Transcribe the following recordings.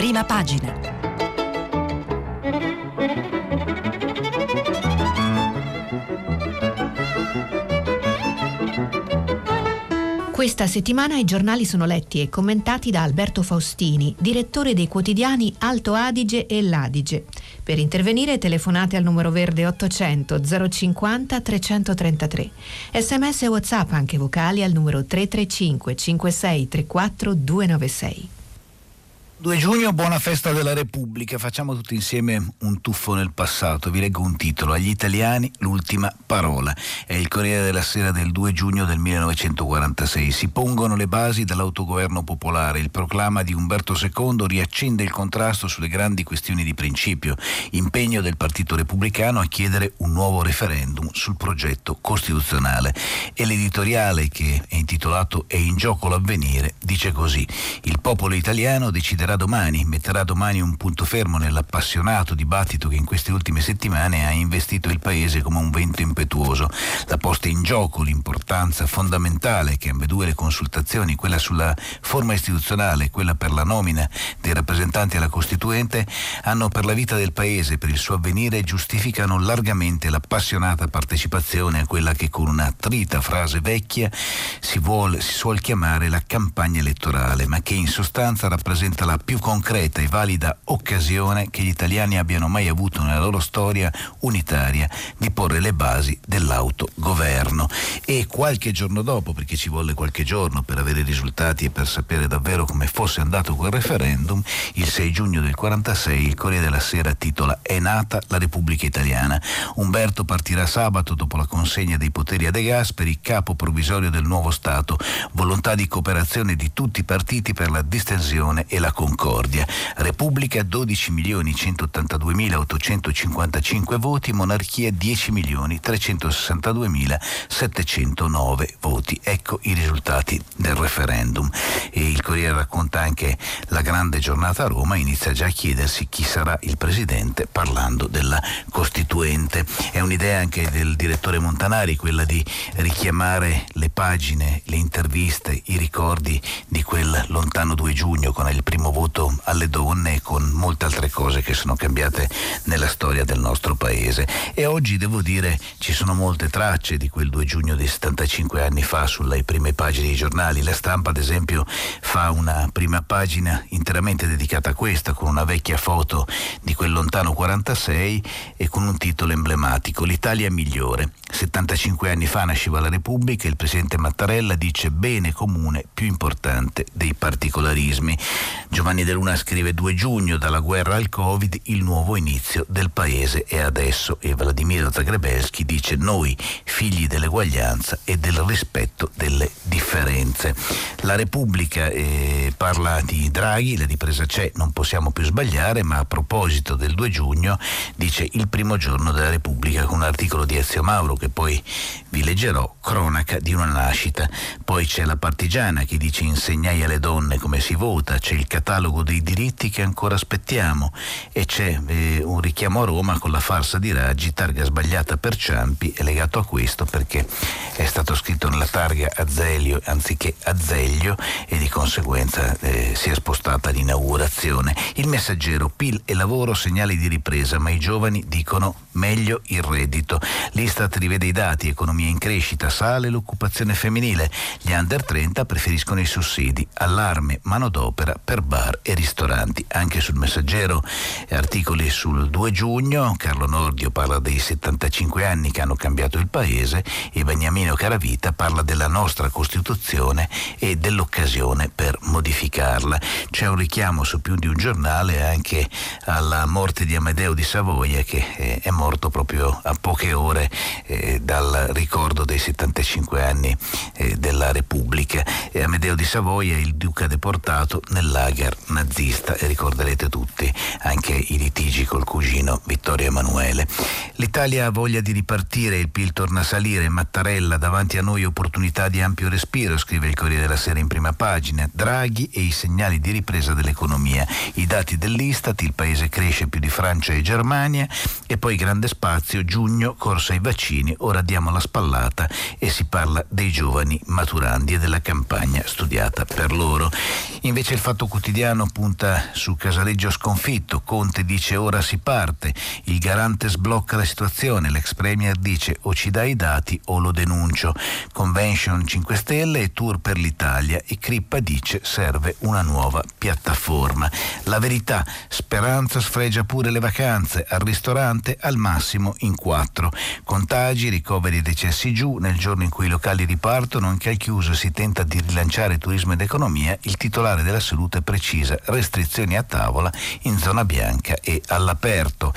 prima pagina. Questa settimana i giornali sono letti e commentati da Alberto Faustini, direttore dei quotidiani Alto Adige e L'Adige. Per intervenire telefonate al numero verde 800 050 333. Sms e WhatsApp anche vocali al numero 335 56 34 296. 2 giugno, buona festa della Repubblica. Facciamo tutti insieme un tuffo nel passato. Vi leggo un titolo. Agli italiani l'ultima parola. È il Corriere della Sera del 2 giugno del 1946. Si pongono le basi dell'autogoverno popolare. Il proclama di Umberto II riaccende il contrasto sulle grandi questioni di principio. Impegno del Partito Repubblicano a chiedere un nuovo referendum sul progetto costituzionale. E l'editoriale che è intitolato È in gioco l'avvenire dice così. Il popolo italiano deciderà deciderà domani, metterà domani un punto fermo nell'appassionato dibattito che in queste ultime settimane ha investito il Paese come un vento impetuoso. La posta in gioco, l'importanza fondamentale che ambedue le consultazioni, quella sulla forma istituzionale e quella per la nomina dei rappresentanti alla Costituente, hanno per la vita del Paese, per il suo avvenire, giustificano largamente l'appassionata partecipazione a quella che con una trita frase vecchia si, vuole, si suol chiamare la campagna elettorale, ma che in sostanza rappresenta la più concreta e valida occasione che gli italiani abbiano mai avuto nella loro storia unitaria di porre le basi dell'autogoverno. E qualche giorno dopo, perché ci volle qualche giorno per avere i risultati e per sapere davvero come fosse andato quel referendum, il 6 giugno del 46 il Corriere della Sera titola È nata la Repubblica Italiana. Umberto partirà sabato dopo la consegna dei poteri a De Gasperi, capo provvisorio del nuovo Stato, volontà di cooperazione di tutti i partiti per la distensione e la Concordia. Repubblica 12.182.855 voti, monarchia 10.362.709 voti. Ecco i risultati del referendum. E il Corriere racconta anche la grande giornata a Roma, inizia già a chiedersi chi sarà il presidente parlando della Costituente. È un'idea anche del direttore Montanari quella di richiamare le pagine, le interviste, i ricordi di quel lontano 2 giugno con il primo voto alle donne e con molte altre cose che sono cambiate nella storia del nostro paese. E oggi devo dire ci sono molte tracce di quel 2 giugno di 75 anni fa sulle prime pagine dei giornali. La stampa, ad esempio, fa una prima pagina interamente dedicata a questa, con una vecchia foto di quel lontano 46 e con un titolo emblematico, L'Italia migliore. 75 anni fa nasceva la Repubblica e il presidente Mattarella dice bene comune più importante dei particolarismi. Giovanni De Luna scrive 2 giugno dalla guerra al Covid il nuovo inizio del paese è adesso e Vladimiro Zagrebelski dice noi figli dell'eguaglianza e del rispetto delle differenze. La Repubblica eh, parla di Draghi, la ripresa c'è, non possiamo più sbagliare, ma a proposito del 2 giugno dice il primo giorno della Repubblica con un articolo di Ezio Mauro che poi vi leggerò, cronaca di una nascita. Poi c'è la partigiana che dice insegnai alle donne come si vota, c'è il catalogo dei diritti che ancora aspettiamo e c'è eh, un richiamo a Roma con la farsa di Raggi, targa sbagliata per Ciampi, è legato a questo perché è stato scritto nella targa Azelio anziché Azeglio e di conseguenza eh, si è spostata l'inaugurazione. Il messaggero PIL e lavoro segnali di ripresa, ma i giovani dicono meglio il reddito. L'Istat rivede i dati, economia in crescita, sale l'occupazione femminile. Gli under 30 preferiscono i sussidi, allarme, manodopera per bar e ristoranti. Anche sul messaggero articoli sul 2 giugno, Carlo Nordio parla dei 75 anni che hanno cambiato il paese e Beniamino Caravita parla della nostra Costituzione e dell'occasione per modificarla. C'è un richiamo su più di un giornale anche alla morte di Amedeo di Savoia che eh, è morto proprio a poche ore eh, dal ricordo dei 75 anni eh, della Repubblica. Amedeo di Savoia il duca deportato nel lager nazista ricorderete tutti anche i litigi col cugino Vittorio Emanuele. L'Italia ha voglia di ripartire, il PIL torna a salire, Mattarella davanti a noi opportunità di ampio respiro, scrive il Corriere della Sera in prima pagina. Draghi e i segnali di ripresa dell'economia. I dati dell'Istat, il paese cresce più di Francia e Germania e poi grande spazio, giugno, corsa ai vaccini, ora diamo la spallata e si parla dei giovani maturandi e della campagna studiata per loro. Invece il Fatto Quotidiano punta su Casaleggio sconfitto, Conte dice ora si parte, il garante sblocca la situazione, l'ex premier dice o ci dai i dati o lo denuncio, Convention 5 Stelle e tour per l'Italia e Crippa dice serve una nuova piattaforma. La verità, Speranza sfregia pure le vacanze, al ristorante al massimo in quattro. Contagi, ricoveri e decessi giù, nel giorno in cui i locali ripartono, anche al chiuso si tenta di rilanciare turismo ed economia, il titolare della salute precisa restrizioni a tavola in zona bianca e all'aperto.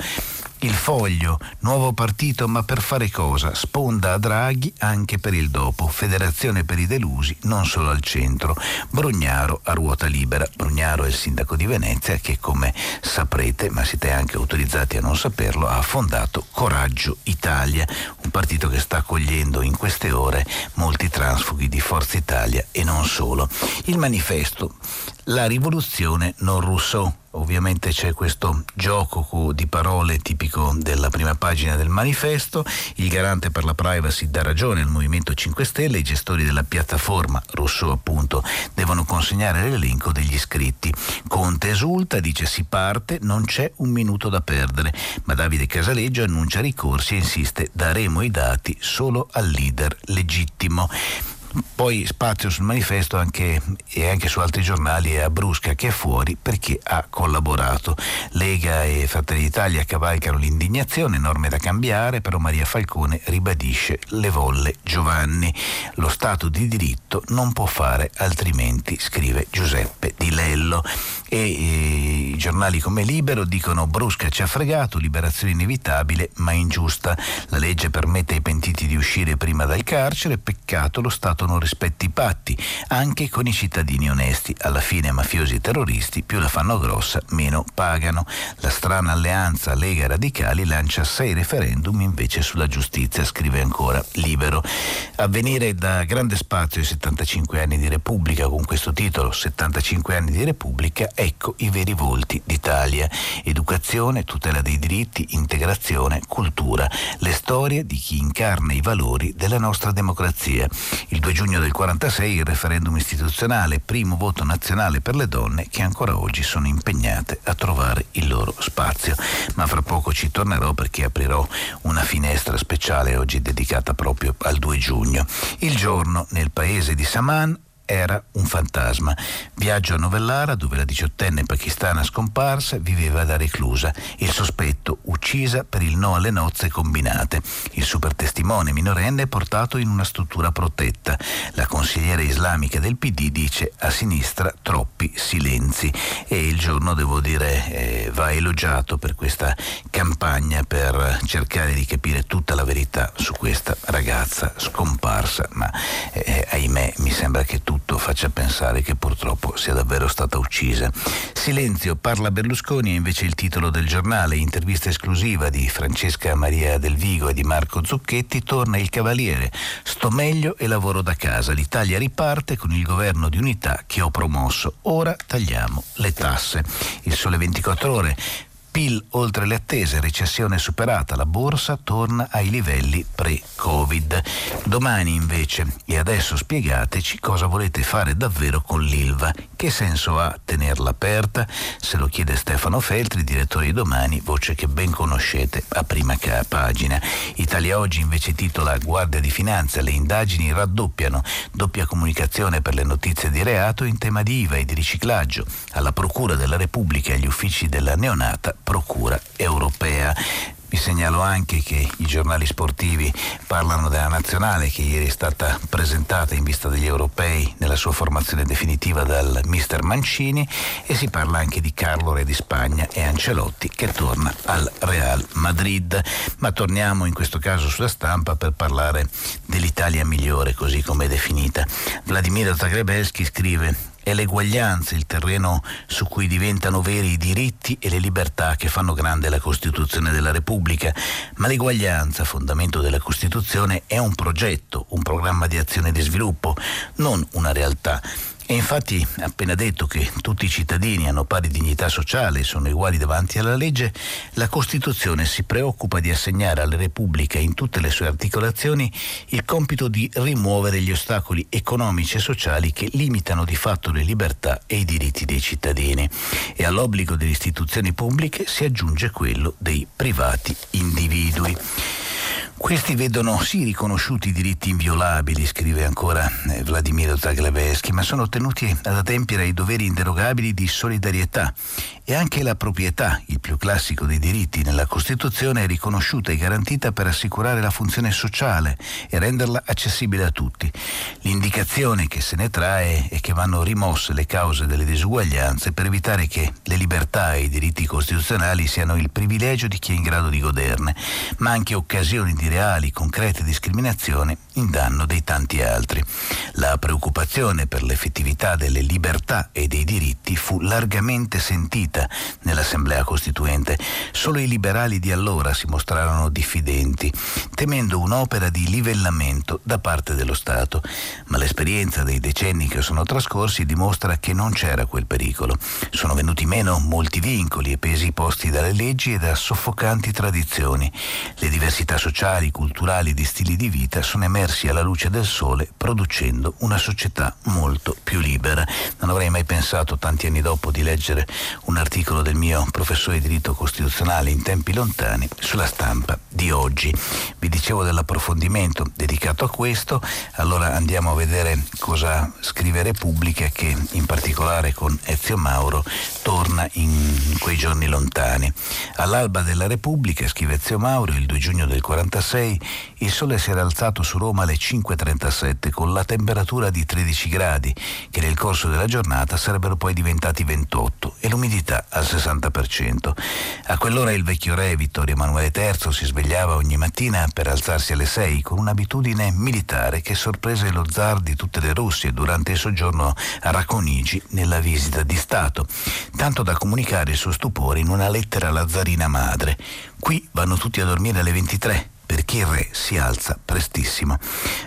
Il foglio, nuovo partito ma per fare cosa? Sponda a Draghi anche per il dopo. Federazione per i delusi, non solo al centro. Brugnaro a ruota libera. Brugnaro è il sindaco di Venezia che come saprete, ma siete anche autorizzati a non saperlo, ha fondato Coraggio Italia, un partito che sta accogliendo in queste ore molti transfughi di Forza Italia e non solo. Il manifesto, la rivoluzione non Rousseau Ovviamente c'è questo gioco di parole tipico della prima pagina del manifesto. Il garante per la privacy dà ragione al Movimento 5 Stelle. I gestori della piattaforma, Rousseau appunto, devono consegnare l'elenco degli iscritti. Conte esulta, dice si parte, non c'è un minuto da perdere. Ma Davide Casaleggio annuncia ricorsi e insiste daremo i dati solo al leader legittimo. Poi spazio sul manifesto anche, e anche su altri giornali e a Brusca che è fuori perché ha collaborato. Lega e Fratelli d'Italia cavalcano l'indignazione, norme da cambiare, però Maria Falcone ribadisce le volle Giovanni. Lo Stato di diritto non può fare altrimenti, scrive Giuseppe Di Lello. E, e i giornali come Libero dicono Brusca ci ha fregato, liberazione inevitabile ma ingiusta. La legge permette ai pentiti di uscire prima dal carcere, peccato lo Stato Stato non rispetti i patti, anche con i cittadini onesti. Alla fine mafiosi e terroristi più la fanno grossa, meno pagano. La strana alleanza Lega Radicali lancia sei referendum invece sulla giustizia, scrive ancora Libero. Avvenire da grande spazio ai 75 anni di Repubblica con questo titolo 75 anni di Repubblica, ecco i veri volti d'Italia. Educazione, tutela dei diritti, integrazione, cultura, le storie di chi incarna i valori della nostra democrazia. Il 2 giugno del 46 il referendum istituzionale, primo voto nazionale per le donne che ancora oggi sono impegnate a trovare il loro spazio. Ma fra poco ci tornerò perché aprirò una finestra speciale oggi dedicata proprio al 2 giugno. Il giorno nel paese di Saman era un fantasma. Viaggio a Novellara dove la diciottenne pakistana scomparsa viveva da reclusa. Il sospetto uccisa per il no alle nozze combinate. Il super testimone minorenne portato in una struttura protetta. La consigliera islamica del PD dice a sinistra troppi silenzi e il giorno devo dire eh, va elogiato per questa campagna per cercare di capire tutta la verità su questa ragazza scomparsa, ma eh, ahimè mi sembra che tu tutto faccia pensare che purtroppo sia davvero stata uccisa. Silenzio, parla Berlusconi è invece il titolo del giornale, intervista esclusiva di Francesca Maria Del Vigo e di Marco Zucchetti, torna il Cavaliere, sto meglio e lavoro da casa, l'Italia riparte con il governo di unità che ho promosso, ora tagliamo le tasse. Il sole 24 ore PIL oltre le attese, recessione superata, la borsa torna ai livelli pre-Covid. Domani invece, e adesso spiegateci cosa volete fare davvero con l'ILVA. Che senso ha tenerla aperta? Se lo chiede Stefano Feltri, direttore di Domani, voce che ben conoscete a prima pagina. Italia Oggi invece titola Guardia di Finanza, le indagini raddoppiano, doppia comunicazione per le notizie di reato in tema di IVA e di riciclaggio. Alla Procura della Repubblica e agli uffici della neonata Procura europea. Vi segnalo anche che i giornali sportivi parlano della nazionale che ieri è stata presentata in vista degli europei nella sua formazione definitiva dal mister Mancini e si parla anche di Carlo Re di Spagna e Ancelotti che torna al Real Madrid. Ma torniamo in questo caso sulla stampa per parlare dell'Italia migliore così come è definita. Vladimiro Zagrebelski scrive è l'eguaglianza il terreno su cui diventano veri i diritti e le libertà che fanno grande la Costituzione della Repubblica, ma l'eguaglianza, fondamento della Costituzione, è un progetto, un programma di azione e di sviluppo, non una realtà. E infatti, appena detto che tutti i cittadini hanno pari dignità sociale e sono uguali davanti alla legge, la Costituzione si preoccupa di assegnare alla Repubblica in tutte le sue articolazioni il compito di rimuovere gli ostacoli economici e sociali che limitano di fatto le libertà e i diritti dei cittadini. E all'obbligo delle istituzioni pubbliche si aggiunge quello dei privati individui. Questi vedono sì riconosciuti i diritti inviolabili, scrive ancora eh, Vladimiro Zagleveschi, ma sono tenuti ad adempiere ai doveri inderogabili di solidarietà e anche la proprietà, il più classico dei diritti nella Costituzione, è riconosciuta e garantita per assicurare la funzione sociale e renderla accessibile a tutti. L'indicazione che se ne trae è che vanno rimosse le cause delle disuguaglianze per evitare che le libertà e i diritti costituzionali siano il privilegio di chi è in grado di goderne, ma anche occasioni di reali, concrete discriminazioni in danno dei tanti altri. La preoccupazione per l'effettività delle libertà e dei diritti fu largamente sentita nell'Assemblea Costituente. Solo i liberali di allora si mostrarono diffidenti, temendo un'opera di livellamento da parte dello Stato. Ma l'esperienza dei decenni che sono trascorsi dimostra che non c'era quel pericolo. Sono venuti meno molti vincoli e pesi posti dalle leggi e da soffocanti tradizioni. Le diversità sociali, culturali di stili di vita sono emersi alla luce del sole producendo una società molto più libera. Non avrei mai pensato tanti anni dopo di leggere una articolo del mio professore di diritto costituzionale in tempi lontani sulla stampa di oggi. Vi dicevo dell'approfondimento dedicato a questo, allora andiamo a vedere cosa scrive Repubblica che in particolare con Ezio Mauro torna in quei giorni lontani. All'alba della Repubblica, scrive Ezio Mauro, il 2 giugno del 46, il sole si era alzato su Roma alle 5.37 con la temperatura di 13 gradi, che nel corso della giornata sarebbero poi diventati 28 e l'umidità umidità al 60%. A quell'ora il vecchio re Vittorio Emanuele III si svegliava ogni mattina per alzarsi alle 6 con un'abitudine militare che sorprese lo zar di tutte le Russie durante il soggiorno a Racconigi nella visita di Stato, tanto da comunicare il suo stupore in una lettera alla zarina madre. Qui vanno tutti a dormire alle 23 perché il re si alza prestissimo.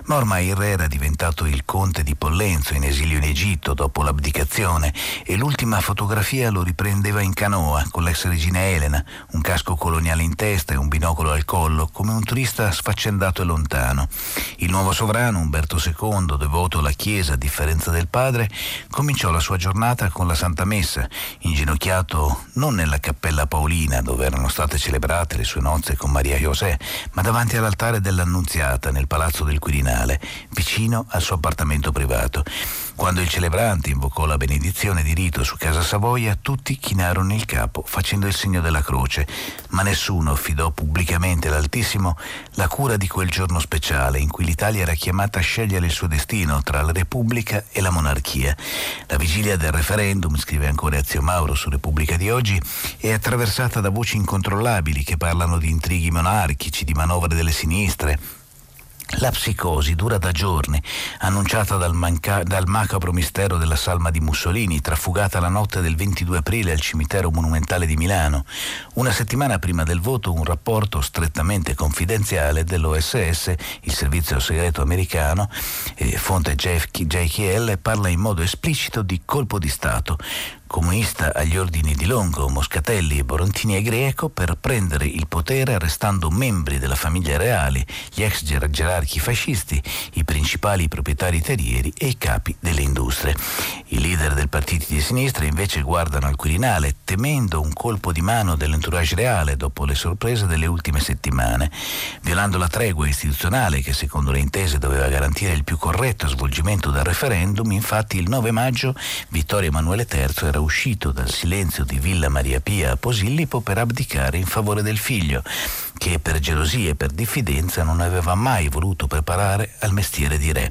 Ma ormai il re era diventato il conte di Pollenzo in esilio in Egitto dopo l'abdicazione e l'ultima fotografia lo riprendeva in canoa con l'ex regina Elena, un casco coloniale in testa e un binocolo al collo, come un turista sfaccendato e lontano. Il nuovo sovrano, Umberto II, devoto alla Chiesa a differenza del padre, cominciò la sua giornata con la Santa Messa, inginocchiato non nella cappella Paolina dove erano state celebrate le sue nozze con Maria José, ma davanti all'altare dell'Annunziata nel palazzo del Quirinale, vicino al suo appartamento privato. Quando il celebrante invocò la benedizione di rito su Casa Savoia, tutti chinarono il capo facendo il segno della croce, ma nessuno affidò pubblicamente all'Altissimo la cura di quel giorno speciale in cui l'Italia era chiamata a scegliere il suo destino tra la Repubblica e la monarchia. La vigilia del referendum, scrive ancora Ezio Mauro su Repubblica di oggi, è attraversata da voci incontrollabili che parlano di intrighi monarchici, di manovre delle sinistre, la psicosi dura da giorni, annunciata dal, manca- dal, macabro mistero della salma di Mussolini, trafugata la notte del 22 aprile al cimitero monumentale di Milano. Una settimana prima del voto un rapporto strettamente confidenziale dell'OSS, il servizio segreto americano, eh, fonte JKL, parla in modo esplicito di colpo di Stato, comunista agli ordini di Longo, Moscatelli, Borontini e Greco per prendere il potere arrestando membri della famiglia reale, gli ex gerarchi fascisti, i principali proprietari terrieri e i capi delle industrie. I leader del partito di sinistra invece guardano al Quirinale temendo un colpo di mano dell'entourage reale dopo le sorprese delle ultime settimane, violando la tregua istituzionale che secondo le intese doveva garantire il più corretto svolgimento del referendum, infatti il 9 maggio Vittorio Emanuele III era era uscito dal silenzio di Villa Maria Pia a Posillipo per abdicare in favore del figlio, che per gelosia e per diffidenza non aveva mai voluto preparare al mestiere di re.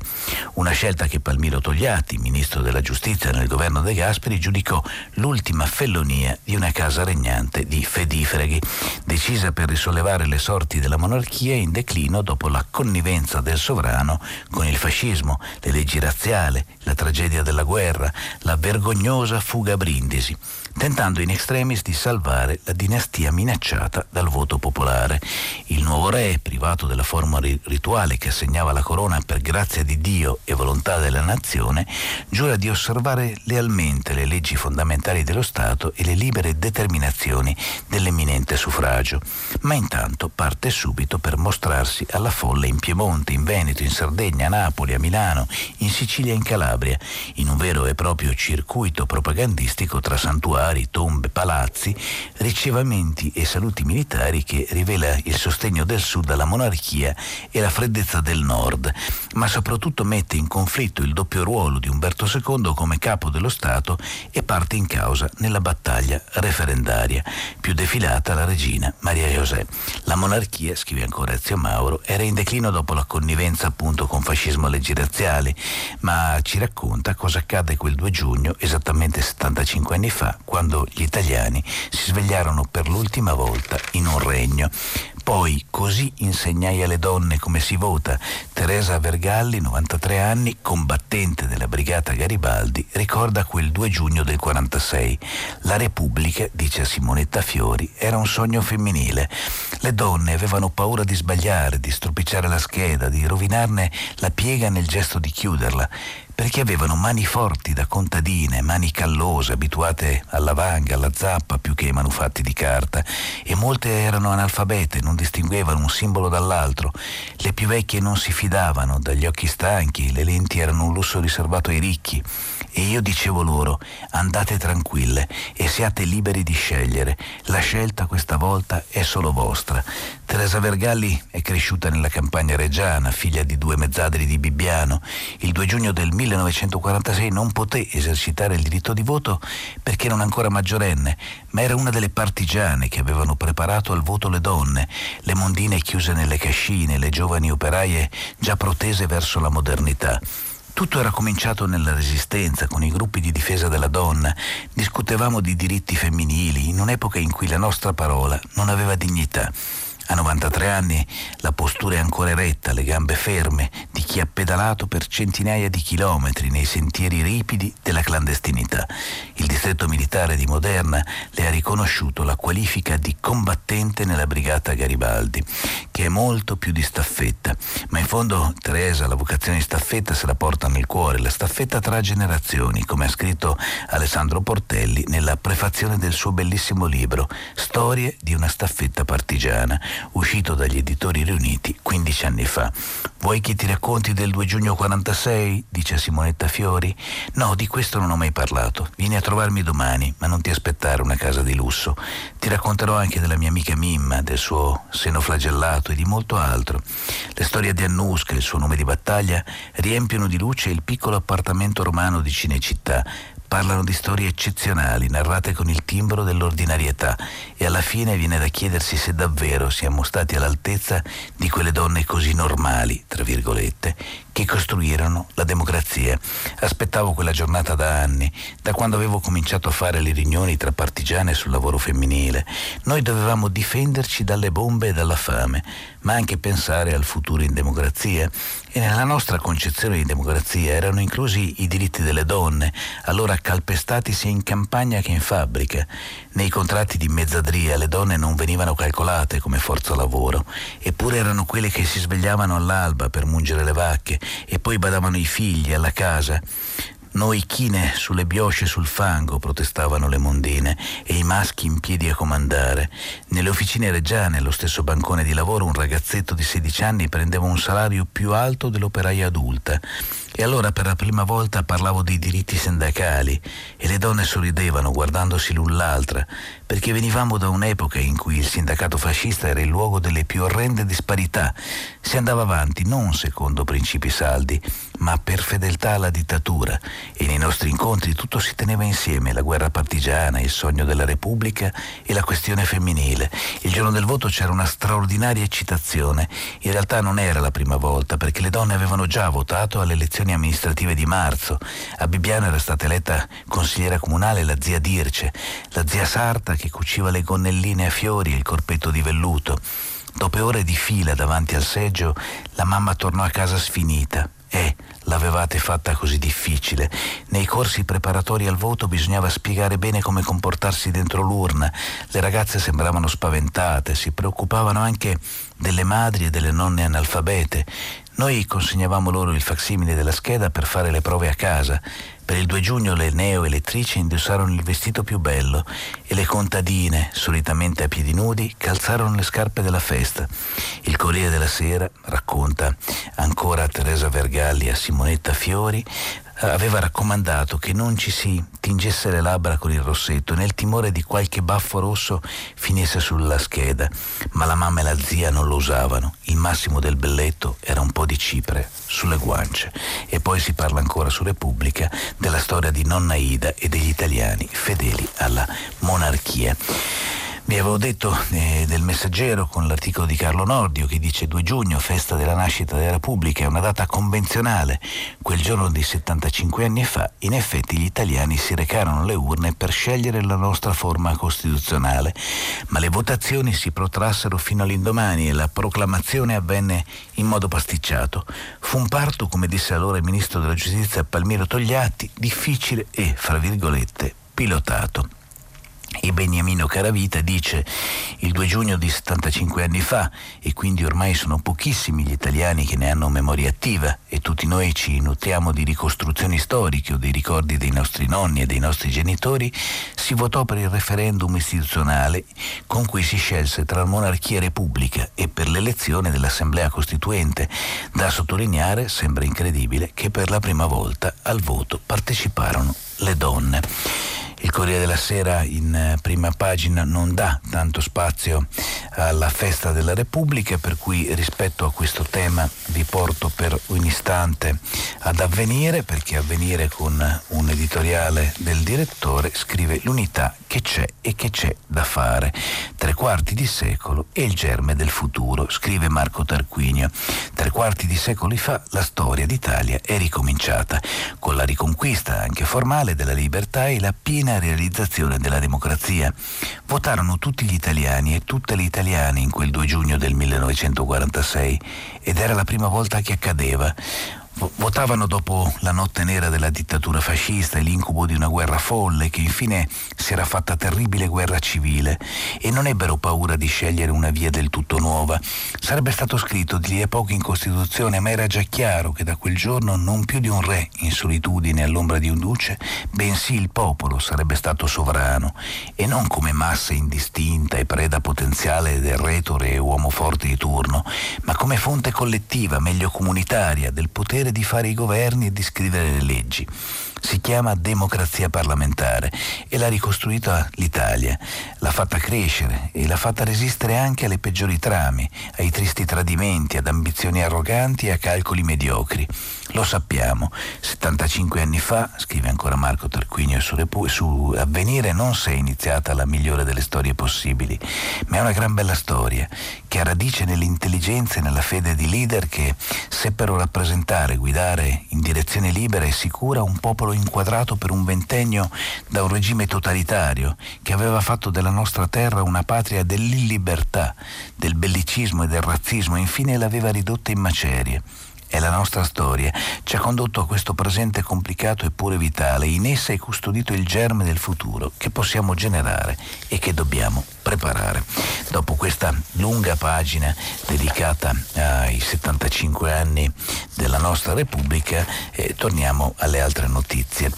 Una scelta che Palmiro Togliatti, ministro della giustizia nel governo De Gasperi, giudicò l'ultima fellonia di una casa regnante di fedifreghi, decisa per risollevare le sorti della monarchia in declino dopo la connivenza del sovrano con il fascismo, le leggi razziali, la tragedia della guerra, la vergognosa fuga Brindisi, tentando in extremis di salvare la dinastia minacciata dal voto popolare. Il nuovo re, privato della forma rituale che assegnava la corona per grazia di Dio e volontà della nazione, giura di osservare lealmente le leggi fondamentali dello Stato e le libere determinazioni dell'eminente suffragio, ma intanto parte subito per mostrarsi alla folla in Piemonte, in Veneto, in Sardegna, a Napoli, a Milano, in Sicilia e in Calabria, in un vero e proprio circuito propagandistico tra santuari tombe, palazzi, ricevamenti e saluti militari che rivela il sostegno del sud alla monarchia e la freddezza del nord, ma soprattutto mette in conflitto il doppio ruolo di Umberto II come capo dello Stato e parte in causa nella battaglia referendaria, più defilata la regina Maria José. La monarchia, scrive ancora Ezio Mauro, era in declino dopo la connivenza appunto con fascismo leggi razziali, ma ci racconta cosa accadde quel 2 giugno, esattamente 75 anni fa, quando gli italiani si svegliarono per l'ultima volta in un regno. Poi così insegnai alle donne come si vota. Teresa Vergalli, 93 anni, combattente della brigata Garibaldi, ricorda quel 2 giugno del 46. La Repubblica, dice Simonetta Fiori, era un sogno femminile. Le donne avevano paura di sbagliare, di stropicciare la scheda, di rovinarne la piega nel gesto di chiuderla perché avevano mani forti da contadine, mani callose, abituate alla vanga, alla zappa più che ai manufatti di carta, e molte erano analfabete, non distinguevano un simbolo dall'altro. Le più vecchie non si fidavano, dagli occhi stanchi, le lenti erano un lusso riservato ai ricchi. E io dicevo loro, andate tranquille e siate liberi di scegliere. La scelta questa volta è solo vostra. Teresa Vergalli è cresciuta nella campagna reggiana, figlia di due mezzadri di Bibbiano. Il 2 giugno del 1946 non poté esercitare il diritto di voto perché era ancora maggiorenne, ma era una delle partigiane che avevano preparato al voto le donne, le mondine chiuse nelle cascine, le giovani operaie già protese verso la modernità. Tutto era cominciato nella Resistenza, con i gruppi di difesa della donna. Discutevamo di diritti femminili in un'epoca in cui la nostra parola non aveva dignità. A 93 anni la postura è ancora eretta, le gambe ferme, di chi ha pedalato per centinaia di chilometri nei sentieri ripidi della clandestinità. Il distretto militare di Moderna le ha riconosciuto la qualifica di combattente nella brigata Garibaldi, che è molto più di staffetta. Ma in fondo Teresa la vocazione di staffetta se la porta nel cuore, la staffetta tra generazioni, come ha scritto Alessandro Portelli nella prefazione del suo bellissimo libro Storie di una staffetta partigiana uscito dagli editori riuniti 15 anni fa. Vuoi che ti racconti del 2 giugno 46? dice Simonetta Fiori. No, di questo non ho mai parlato. Vieni a trovarmi domani, ma non ti aspettare una casa di lusso. Ti racconterò anche della mia amica Mimma, del suo seno flagellato e di molto altro. Le storie di Annusca, il suo nome di battaglia, riempiono di luce il piccolo appartamento romano di Cinecittà, Parlano di storie eccezionali, narrate con il timbro dell'ordinarietà e alla fine viene da chiedersi se davvero siamo stati all'altezza di quelle donne così normali, tra virgolette, che costruirono la democrazia. Aspettavo quella giornata da anni, da quando avevo cominciato a fare le riunioni tra partigiane sul lavoro femminile. Noi dovevamo difenderci dalle bombe e dalla fame, ma anche pensare al futuro in democrazia. E nella nostra concezione di democrazia erano inclusi i diritti delle donne, allora calpestati sia in campagna che in fabbrica. Nei contratti di mezzadria le donne non venivano calcolate come forza lavoro, eppure erano quelle che si svegliavano all'alba per mungere le vacche, e poi badavano i figli alla casa. Noi chine sulle biosce sul fango, protestavano le mondine, e i maschi in piedi a comandare. Nelle officine reggiane, allo stesso bancone di lavoro, un ragazzetto di 16 anni prendeva un salario più alto dell'operaia adulta. E allora per la prima volta parlavo dei diritti sindacali e le donne sorridevano guardandosi l'un l'altra, perché venivamo da un'epoca in cui il sindacato fascista era il luogo delle più orrende disparità. Si andava avanti non secondo principi saldi, ma per fedeltà alla dittatura e nei nostri incontri tutto si teneva insieme, la guerra partigiana, il sogno della Repubblica e la questione femminile. Il giorno del voto c'era una straordinaria eccitazione. In realtà non era la prima volta, perché le donne avevano già votato alle elezioni elezioni amministrative di marzo. A Bibbiano era stata eletta consigliera comunale la zia Dirce, la zia Sarta che cuciva le gonnelline a fiori e il corpetto di velluto. Dopo ore di fila davanti al seggio, la mamma tornò a casa sfinita. Eh, l'avevate fatta così difficile. Nei corsi preparatori al voto bisognava spiegare bene come comportarsi dentro l'urna. Le ragazze sembravano spaventate, si preoccupavano anche delle madri e delle nonne analfabete. Noi consegnavamo loro il facsimile della scheda per fare le prove a casa. Per il 2 giugno le neo-elettrici indossarono il vestito più bello e le contadine, solitamente a piedi nudi, calzarono le scarpe della festa. Il Corriere della Sera racconta ancora Teresa Vergalli a Simonetta Fiori aveva raccomandato che non ci si tingesse le labbra con il rossetto nel timore di qualche baffo rosso finisse sulla scheda, ma la mamma e la zia non lo usavano. Il massimo del belletto era un po' di cipre sulle guance. E poi si parla ancora su Repubblica della storia di nonna Ida e degli italiani fedeli alla monarchia. Vi avevo detto eh, del messaggero con l'articolo di Carlo Nordio che dice 2 giugno, festa della nascita della Repubblica, è una data convenzionale. Quel giorno di 75 anni fa, in effetti gli italiani si recarono alle urne per scegliere la nostra forma costituzionale, ma le votazioni si protrassero fino all'indomani e la proclamazione avvenne in modo pasticciato. Fu un parto, come disse allora il ministro della giustizia Palmiro Togliatti, difficile e, fra virgolette, pilotato. E Beniamino Caravita dice il 2 giugno di 75 anni fa e quindi ormai sono pochissimi gli italiani che ne hanno memoria attiva e tutti noi ci nutriamo di ricostruzioni storiche o dei ricordi dei nostri nonni e dei nostri genitori, si votò per il referendum istituzionale con cui si scelse tra monarchia e repubblica e per l'elezione dell'Assemblea Costituente. Da sottolineare, sembra incredibile, che per la prima volta al voto parteciparono le donne. Il Corriere della Sera in eh, prima pagina non dà tanto spazio alla festa della Repubblica, per cui rispetto a questo tema vi porto per un istante ad avvenire, perché avvenire con un editoriale del direttore scrive l'unità che c'è e che c'è da fare. Tre quarti di secolo e il germe del futuro, scrive Marco Tarquinio. Tre quarti di secoli fa la storia d'Italia è ricominciata, con la riconquista anche formale della libertà e la piena realizzazione della democrazia. Votarono tutti gli italiani e tutte le italiane in quel 2 giugno del 1946 ed era la prima volta che accadeva votavano dopo la notte nera della dittatura fascista e l'incubo di una guerra folle che infine si era fatta terribile guerra civile e non ebbero paura di scegliere una via del tutto nuova. Sarebbe stato scritto di lì a poco in Costituzione, ma era già chiaro che da quel giorno non più di un re in solitudine all'ombra di un duce, bensì il popolo sarebbe stato sovrano e non come massa indistinta e preda potenziale del retore e uomo forte di turno, ma come fonte collettiva, meglio comunitaria, del potere potere di fare i governi e di scrivere le leggi. Si chiama democrazia parlamentare e l'ha ricostruita l'Italia, l'ha fatta crescere e l'ha fatta resistere anche alle peggiori trame, ai tristi tradimenti, ad ambizioni arroganti e a calcoli mediocri. Lo sappiamo, 75 anni fa, scrive ancora Marco Tarquinio su, Repu- su Avvenire, non si è iniziata la migliore delle storie possibili, ma è una gran bella storia che ha radice nell'intelligenza e nella fede di leader che seppero rappresentare, guidare in direzione libera e sicura un popolo inquadrato per un ventennio da un regime totalitario che aveva fatto della nostra terra una patria dell'illibertà, del bellicismo e del razzismo e infine l'aveva ridotta in macerie è la nostra storia, ci ha condotto a questo presente complicato eppure vitale. In essa è custodito il germe del futuro che possiamo generare e che dobbiamo preparare. Dopo questa lunga pagina dedicata ai 75 anni della nostra Repubblica, eh, torniamo alle altre notizie.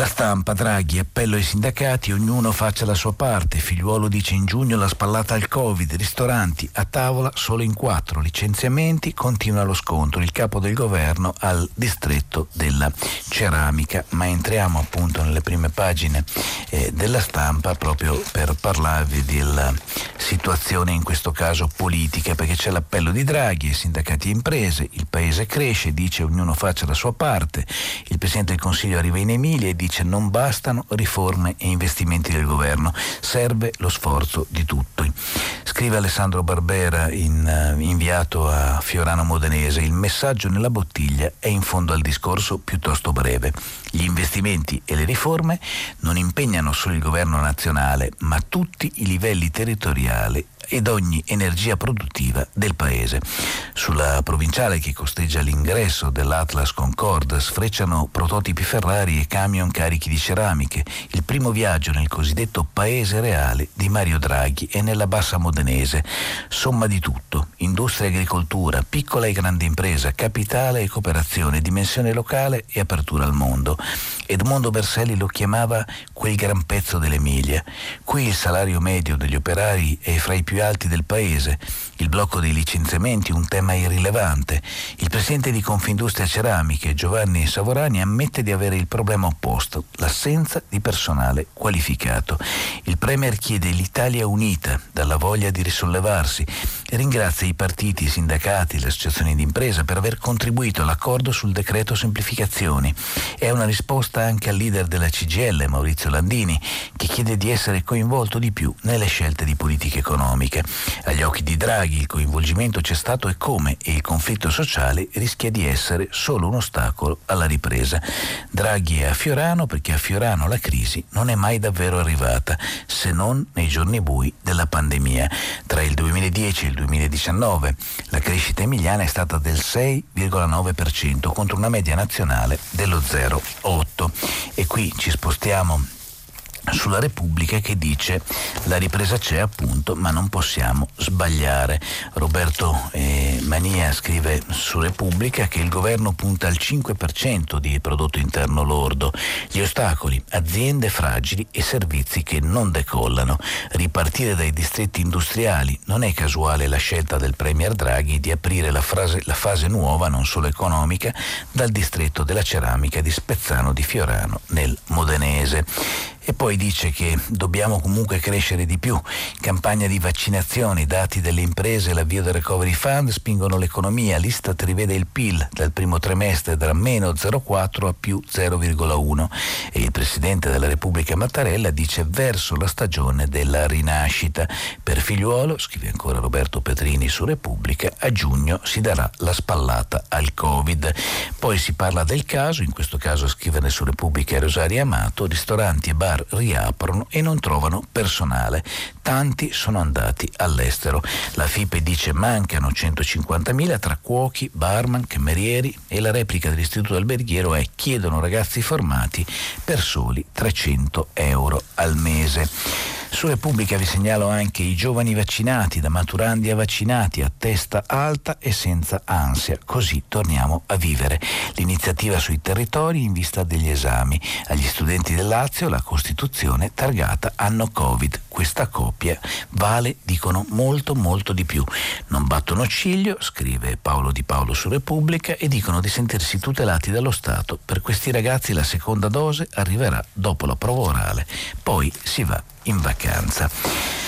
La stampa, Draghi, appello ai sindacati, ognuno faccia la sua parte. Figliuolo dice in giugno la spallata al Covid, ristoranti a tavola solo in quattro, licenziamenti, continua lo scontro. Il capo del governo al distretto della ceramica. Ma entriamo appunto nelle prime pagine eh, della stampa proprio per parlarvi della situazione in questo caso politica, perché c'è l'appello di Draghi, sindacati e imprese, il paese cresce, dice ognuno faccia la sua parte, il Presidente del Consiglio arriva in Emilia e dice non bastano riforme e investimenti del governo, serve lo sforzo di tutti. Scrive Alessandro Barbera, in, uh, inviato a Fiorano Modenese, il messaggio nella bottiglia è in fondo al discorso piuttosto breve. Gli investimenti e le riforme non impegnano solo il governo nazionale, ma tutti i livelli territoriali ed ogni energia produttiva del paese. Sulla provinciale che costeggia l'ingresso dell'Atlas Concorde sfrecciano prototipi Ferrari e camion carichi di ceramiche, il primo viaggio nel cosiddetto paese reale di Mario Draghi e nella bassa modenese. Somma di tutto, industria e agricoltura, piccola e grande impresa, capitale e cooperazione, dimensione locale e apertura al mondo. Edmondo Berselli lo chiamava quel gran pezzo dell'Emilia. Qui il salario medio degli operai è fra i più alti del paese, il blocco dei licenziamenti un tema irrilevante. Il presidente di Confindustria Ceramiche, Giovanni Savorani, ammette di avere il problema opposto, l'assenza di personale qualificato. Il Premier chiede l'Italia unita dalla voglia di risollevarsi e ringrazia i partiti, i sindacati, le associazioni di impresa per aver contribuito all'accordo sul decreto semplificazioni. È una risposta anche al leader della CGL, Maurizio Landini, che chiede di essere coinvolto di più nelle scelte di politica economica. Agli occhi di Draghi il coinvolgimento c'è stato e come e il conflitto sociale rischia di essere solo un ostacolo alla ripresa. Draghi è a Fiorano perché a Fiorano la crisi non è mai davvero arrivata, se non nei giorni bui della pandemia. Tra il 2010 e il 2019 la crescita emiliana è stata del 6,9% contro una media nazionale dello 0,8%. E qui ci spostiamo sulla Repubblica che dice la ripresa c'è appunto ma non possiamo sbagliare. Roberto eh, Mania scrive su Repubblica che il governo punta al 5% di prodotto interno lordo, gli ostacoli, aziende fragili e servizi che non decollano. Ripartire dai distretti industriali non è casuale la scelta del Premier Draghi di aprire la, frase, la fase nuova, non solo economica, dal distretto della ceramica di Spezzano di Fiorano nel Modenese e poi dice che dobbiamo comunque crescere di più. Campagna di vaccinazioni, dati delle imprese, l'avvio del recovery fund spingono l'economia. L'Istat rivede il PIL dal primo trimestre da meno 0,4 a più 0,1 e il Presidente della Repubblica Mattarella dice verso la stagione della rinascita. Per figliuolo, scrive ancora Roberto Petrini su Repubblica, a giugno si darà la spallata al Covid. Poi si parla del caso, in questo caso scrivere su Repubblica Rosaria Amato, ristoranti e bar riaprono e non trovano personale. Tanti sono andati all'estero. La FIPE dice mancano 150.000 tra cuochi, barman, camerieri e la replica dell'istituto alberghiero è chiedono ragazzi formati per soli 300 euro al mese. Su Repubblica vi segnalo anche i giovani vaccinati, da maturandi a vaccinati, a testa alta e senza ansia. Così torniamo a vivere. L'iniziativa sui territori in vista degli esami. Agli studenti del Lazio la Costituzione targata anno Covid. Questa coppia vale, dicono, molto molto di più. Non battono ciglio, scrive Paolo Di Paolo su Repubblica, e dicono di sentirsi tutelati dallo Stato. Per questi ragazzi la seconda dose arriverà dopo la prova orale. Poi si va in vacanza.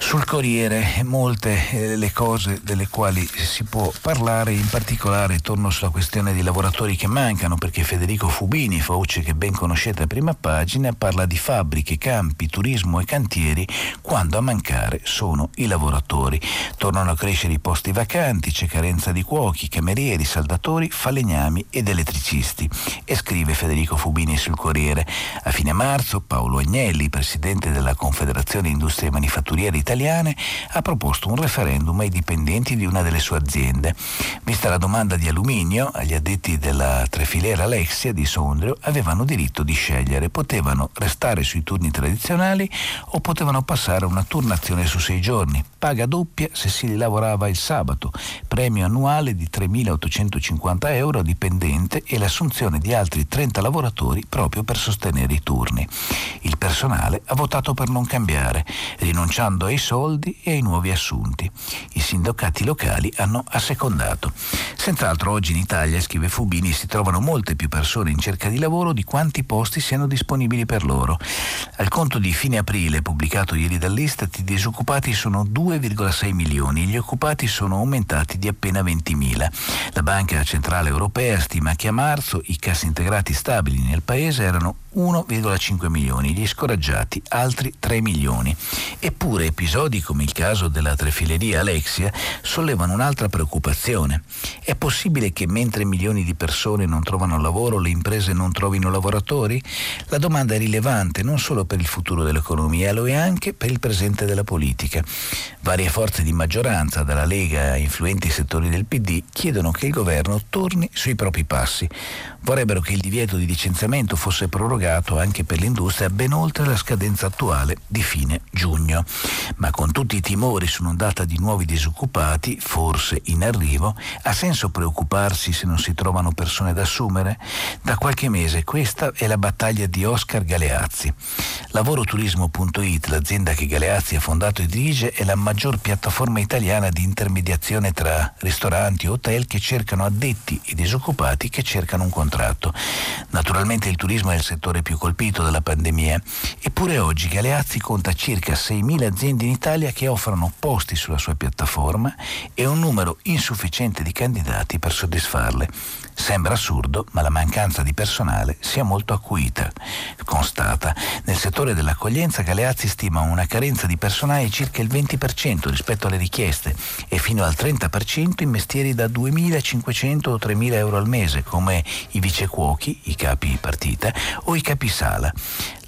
Sul Corriere molte eh, le cose delle quali si può parlare, in particolare torno sulla questione dei lavoratori che mancano, perché Federico Fubini, voce che ben conoscete a prima pagina, parla di fabbriche, campi, turismo e cantieri quando a mancare sono i lavoratori. Tornano a crescere i posti vacanti, c'è carenza di cuochi, camerieri, saldatori, falegnami ed elettricisti. E scrive Federico Fubini sul Corriere. A fine marzo Paolo Agnelli, presidente della Confederazione Industrie Manifatturiere italiane, ha proposto un referendum ai dipendenti di una delle sue aziende. Vista la domanda di alluminio, agli addetti della trefilera Alexia di Sondrio avevano diritto di scegliere, potevano restare sui turni tradizionali o potevano passare a una turnazione su sei giorni, paga doppia se si lavorava il sabato, premio annuale di 3.850 euro a dipendente e l'assunzione di altri 30 lavoratori proprio per sostenere i turni. Il personale ha votato per non cambiare, rinunciando ai soldi e ai nuovi assunti. I sindacati locali hanno assecondato. Senz'altro oggi in Italia, scrive Fubini, si trovano molte più persone in cerca di lavoro di quanti posti siano disponibili per loro. Al conto di fine aprile, pubblicato ieri dall'Istat, i disoccupati sono 2,6 milioni, gli occupati sono aumentati di appena 20.000. La Banca Centrale Europea stima che a marzo i cassi integrati stabili nel paese erano 1,5 milioni, gli scoraggiati altri 3 milioni. Eppure episodi come il caso della trefileria Alexia sollevano un'altra preoccupazione. È possibile che mentre milioni di persone non trovano lavoro, le imprese non trovino lavoratori? La domanda è rilevante non solo per il futuro dell'economia, lo è anche per il presente della politica. Varie forze di maggioranza, dalla Lega a influenti settori del PD, chiedono che il governo torni sui propri passi. Vorrebbero che il divieto di licenziamento fosse prorogato anche per l'industria ben oltre la scadenza attuale di fine giugno. Ma con tutti i timori su un'ondata di nuovi disoccupati, forse in arrivo, ha senso preoccuparsi se non si trovano persone da assumere? Da qualche mese questa è la battaglia di Oscar Galeazzi. Lavoroturismo.it, l'azienda che Galeazzi ha fondato e dirige, è la maggior piattaforma italiana di intermediazione tra ristoranti e hotel che cercano addetti e disoccupati che cercano un contratto. Naturalmente il turismo è il settore più colpito dalla pandemia, eppure oggi Galeazzi conta circa 6.000 aziende in Italia che offrono posti sulla sua piattaforma e un numero insufficiente di candidati per soddisfarle. Sembra assurdo, ma la mancanza di personale sia molto acuita. Constata, nel settore dell'accoglienza Galeazzi stima una carenza di personale circa il 20% rispetto alle richieste e fino al 30% in mestieri da 2.500 o 3.000 euro al mese, come i vicecuochi, i capi partita o i capisala.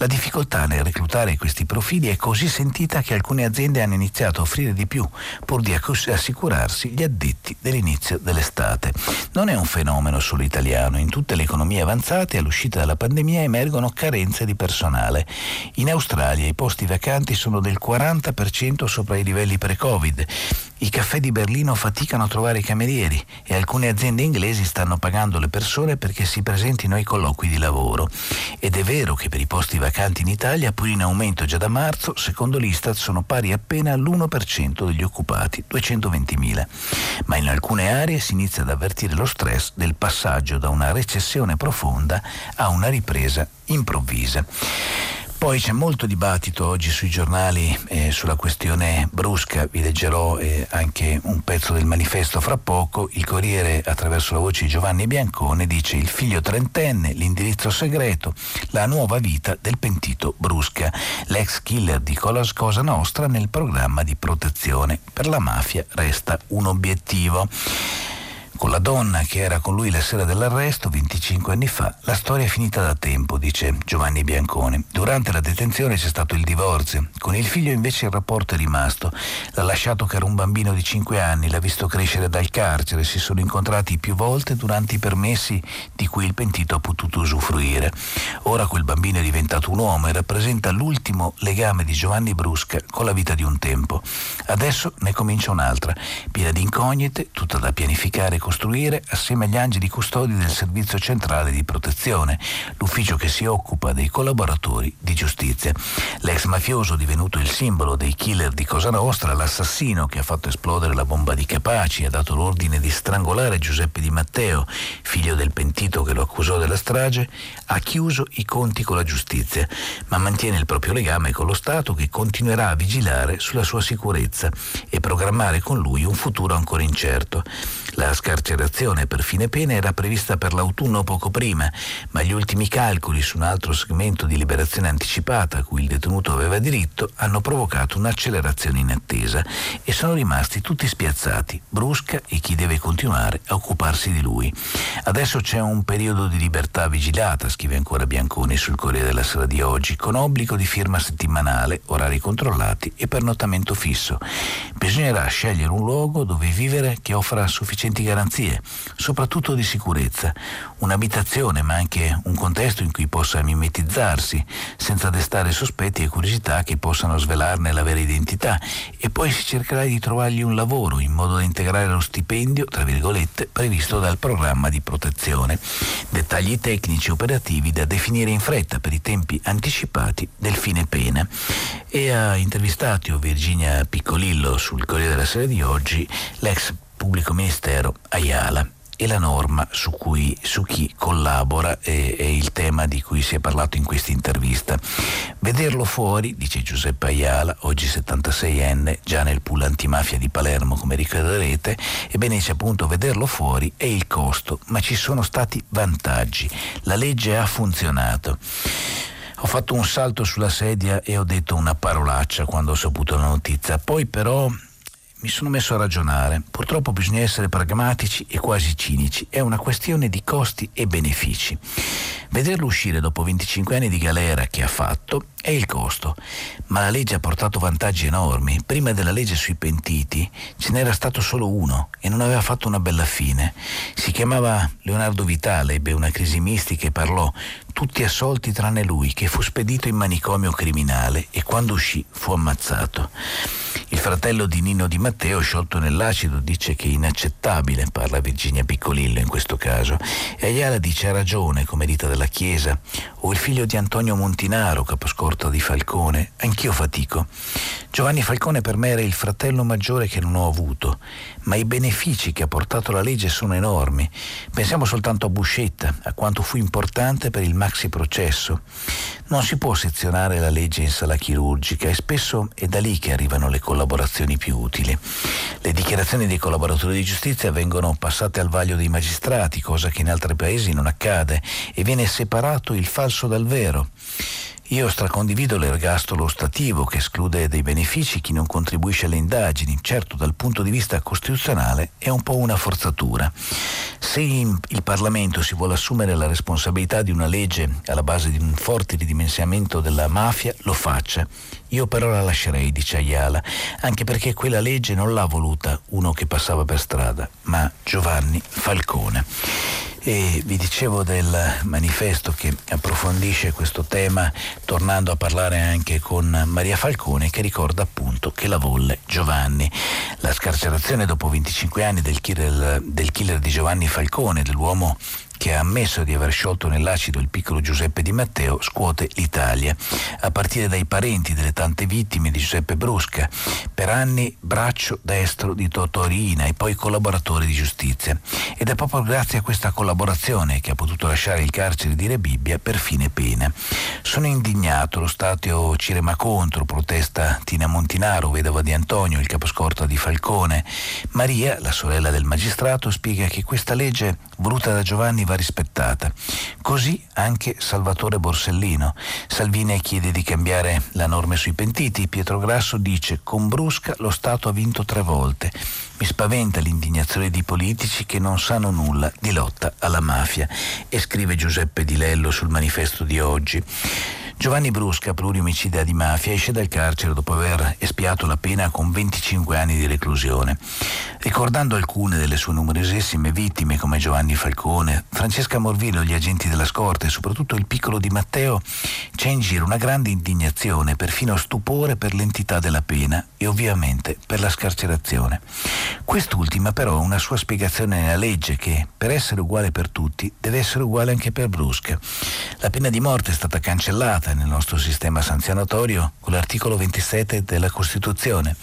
La difficoltà nel reclutare questi profili è così sentita che alcune aziende hanno iniziato a offrire di più, pur di assicurarsi gli addetti dell'inizio dell'estate. Non è un fenomeno solo italiano, in tutte le economie avanzate all'uscita dalla pandemia emergono carenze di personale. In Australia i posti vacanti sono del 40% sopra i livelli pre-Covid. I caffè di Berlino faticano a trovare camerieri e alcune aziende inglesi stanno pagando le persone perché si presentino ai colloqui di lavoro. Ed è vero che per i posti vacanti in Italia, pur in aumento già da marzo, secondo l'Istat sono pari appena all'1% degli occupati, 220.000. Ma in alcune aree si inizia ad avvertire lo stress del passaggio da una recessione profonda a una ripresa improvvisa. Poi c'è molto dibattito oggi sui giornali eh, sulla questione brusca, vi leggerò eh, anche un pezzo del manifesto fra poco. Il Corriere, attraverso la voce di Giovanni Biancone, dice il figlio trentenne, l'indirizzo segreto, la nuova vita del pentito Brusca, l'ex killer di Cosa Nostra nel programma di protezione. Per la mafia resta un obiettivo con la donna che era con lui la sera dell'arresto 25 anni fa, la storia è finita da tempo, dice Giovanni Bianconi. Durante la detenzione c'è stato il divorzio, con il figlio invece il rapporto è rimasto. L'ha lasciato che era un bambino di 5 anni, l'ha visto crescere dal carcere, si sono incontrati più volte durante i permessi di cui il pentito ha potuto usufruire. Ora quel bambino è diventato un uomo e rappresenta l'ultimo legame di Giovanni Brusca con la vita di un tempo. Adesso ne comincia un'altra, piena di incognite, tutta da pianificare con costruire assieme agli angeli custodi del Servizio Centrale di Protezione, l'ufficio che si occupa dei collaboratori di giustizia. L'ex mafioso divenuto il simbolo dei killer di Cosa Nostra, l'assassino che ha fatto esplodere la bomba di Capaci, ha dato l'ordine di strangolare Giuseppe Di Matteo, figlio del pentito che lo accusò della strage, ha chiuso i conti con la giustizia, ma mantiene il proprio legame con lo Stato che continuerà a vigilare sulla sua sicurezza e programmare con lui un futuro ancora incerto. La scarcerazione per fine pena era prevista per l'autunno poco prima, ma gli ultimi calcoli su un altro segmento di liberazione anticipata a cui il detenuto aveva diritto hanno provocato un'accelerazione inattesa e sono rimasti tutti spiazzati, Brusca e chi deve continuare a occuparsi di lui. Adesso c'è un periodo di libertà vigilata, scrive ancora Bianconi sul Corriere della Sera di oggi, con obbligo di firma settimanale, orari controllati e pernottamento fisso. Bisognerà scegliere un luogo dove vivere che offra sufficienti garanzie, soprattutto di sicurezza, un'abitazione ma anche un contesto in cui possa mimetizzarsi, senza destare sospetti e curiosità che possano svelarne la vera identità e poi si cercherà di trovargli un lavoro in modo da integrare lo stipendio, tra virgolette, previsto dal programma di protezione. Dettagli tecnici operativi da definire in fretta per i tempi anticipati del fine pena. E ha intervistato Virginia Piccolillo sul Corriere della Sera di oggi l'ex pubblico ministero Ayala. e la norma su, cui, su chi collabora è, è, il tema di cui si è parlato in questa intervista. Vederlo fuori, dice Giuseppe Ayala, oggi 76enne, già nel pool antimafia di Palermo come ricorderete, ebbene c'è appunto vederlo fuori è il costo, ma ci sono stati vantaggi. La legge ha funzionato. Ho fatto un salto sulla sedia e ho detto una parolaccia quando ho saputo la notizia. Poi però mi sono messo a ragionare. Purtroppo bisogna essere pragmatici e quasi cinici. È una questione di costi e benefici. Vederlo uscire dopo 25 anni di galera che ha fatto è il costo, ma la legge ha portato vantaggi enormi. Prima della legge sui pentiti ce n'era stato solo uno e non aveva fatto una bella fine. Si chiamava Leonardo Vitale, ebbe una crisi mistica e parlò, tutti assolti tranne lui, che fu spedito in manicomio criminale e quando uscì fu ammazzato. Il fratello di Nino Di Matteo, sciolto nell'acido, dice che è inaccettabile, parla Virginia Piccolillo in questo caso, e Ayala dice ha ragione, come dita della Chiesa, o il figlio di Antonio Montinaro, caposcorta di Falcone, anch'io fatico. Giovanni Falcone per me era il fratello maggiore che non ho avuto, ma i benefici che ha portato la legge sono enormi. Pensiamo soltanto a Buscetta, a quanto fu importante per il maxi processo. Non si può sezionare la legge in sala chirurgica e spesso è da lì che arrivano le collaborazioni più utili. Le dichiarazioni dei collaboratori di giustizia vengono passate al vaglio dei magistrati, cosa che in altri paesi non accade, e viene separato il falso dal vero. Io stracondivido l'ergastolo ostativo che esclude dei benefici chi non contribuisce alle indagini. Certo, dal punto di vista costituzionale è un po' una forzatura. Se il Parlamento si vuole assumere la responsabilità di una legge alla base di un forte ridimensionamento della mafia, lo faccia. Io però la lascerei, dice Ayala, anche perché quella legge non l'ha voluta uno che passava per strada, ma Giovanni Falcone. E vi dicevo del manifesto che approfondisce questo tema tornando a parlare anche con Maria Falcone che ricorda appunto che la volle Giovanni. La scarcerazione dopo 25 anni del killer, del killer di Giovanni Falcone, dell'uomo che ha ammesso di aver sciolto nell'acido il piccolo Giuseppe Di Matteo, scuote l'Italia, a partire dai parenti delle tante vittime di Giuseppe Brusca, per anni braccio destro di Totò Riina e poi collaboratore di giustizia. Ed è proprio grazie a questa collaborazione che ha potuto lasciare il carcere di Rebibbia per fine pena. Sono indignato, lo Stato Cirema contro, protesta Tina Montinaro, vedova di Antonio, il caposcorta di Falcone. Maria, la sorella del magistrato, spiega che questa legge voluta da Giovanni va rispettata. Così anche Salvatore Borsellino. Salvini chiede di cambiare la norma sui pentiti. Pietro Grasso dice con Brusca lo Stato ha vinto tre volte. Mi spaventa l'indignazione di politici che non sanno nulla di lotta alla mafia. E scrive Giuseppe Di Lello sul manifesto di oggi. Giovanni Brusca, pluriomicida di mafia, esce dal carcere dopo aver espiato la pena con 25 anni di reclusione. Ricordando alcune delle sue numerosissime vittime come Giovanni Falcone, Francesca Morvillo, gli agenti della scorta e soprattutto il piccolo Di Matteo, c'è in giro una grande indignazione, perfino stupore per l'entità della pena e ovviamente per la scarcerazione. Quest'ultima però ha una sua spiegazione nella legge che, per essere uguale per tutti, deve essere uguale anche per Brusca. La pena di morte è stata cancellata nel nostro sistema sanzionatorio con l'articolo 27 della Costituzione.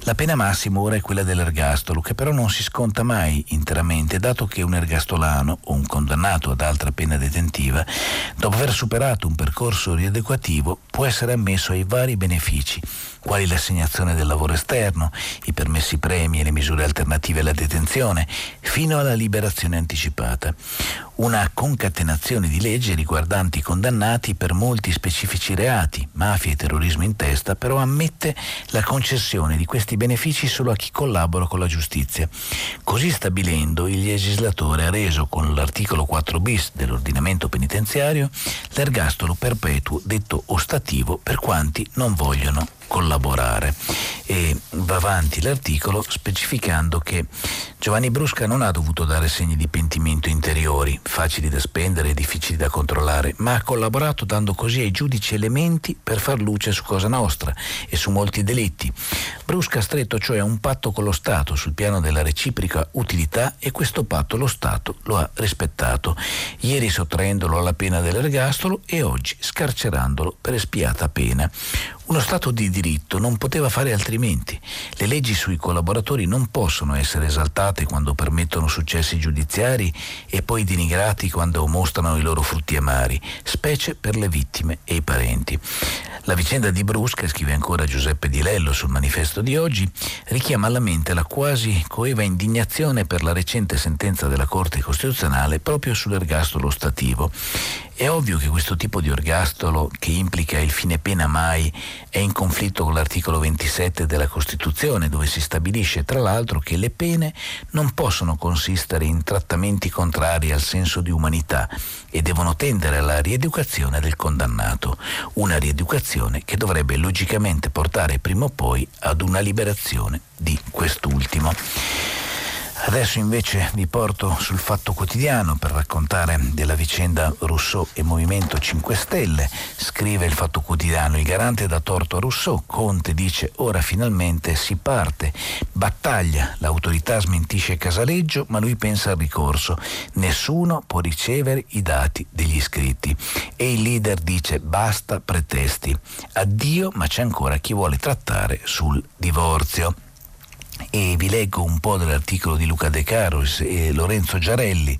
La pena massima ora è quella dell'ergastolo, che però non si sconta mai interamente, dato che un ergastolano o un condannato ad altra pena detentiva, dopo aver superato un percorso rieducativo, può essere ammesso ai vari benefici quali l'assegnazione del lavoro esterno, i permessi premi e le misure alternative alla detenzione, fino alla liberazione anticipata. Una concatenazione di leggi riguardanti i condannati per molti specifici reati, mafia e terrorismo in testa, però ammette la concessione di questi benefici solo a chi collabora con la giustizia. Così stabilendo, il legislatore ha reso con l'articolo 4 bis dell'ordinamento penitenziario l'ergastolo perpetuo detto ostativo per quanti non vogliono collaborare. E va avanti l'articolo specificando che Giovanni Brusca non ha dovuto dare segni di pentimento interiori, facili da spendere e difficili da controllare, ma ha collaborato dando così ai giudici elementi per far luce su Cosa Nostra e su molti delitti. Brusca ha stretto cioè un patto con lo Stato sul piano della reciproca utilità e questo patto lo Stato lo ha rispettato, ieri sottraendolo alla pena dell'ergastolo e oggi scarcerandolo per espiata pena Uno Stato di diritto non poteva fare altrimenti. Le leggi sui collaboratori non possono essere esaltate quando permettono successi giudiziari e poi denigrati quando mostrano i loro frutti amari, specie per le vittime e i parenti. La vicenda di Brusca, scrive ancora Giuseppe Di Lello sul manifesto di oggi, richiama alla mente la quasi coeva indignazione per la recente sentenza della Corte Costituzionale proprio sull'ergastolo stativo è ovvio che questo tipo di ergastolo, che implica il fine pena mai, è in conflitto con l'articolo 27 della Costituzione, dove si stabilisce tra l'altro che le pene non possono consistere in trattamenti contrari al senso di umanità e devono tendere alla rieducazione del condannato, una rieducazione che dovrebbe logicamente portare prima o poi ad una liberazione di quest'ultimo. Adesso invece vi porto sul Fatto Quotidiano per raccontare della vicenda Rousseau e Movimento 5 Stelle. Scrive il Fatto Quotidiano, il garante dà torto a Rousseau, Conte dice ora finalmente si parte, battaglia, l'autorità smentisce Casaleggio ma lui pensa al ricorso, nessuno può ricevere i dati degli iscritti. E il leader dice basta pretesti, addio ma c'è ancora chi vuole trattare sul divorzio e vi leggo un po' dell'articolo di Luca De Caros e Lorenzo Giarelli.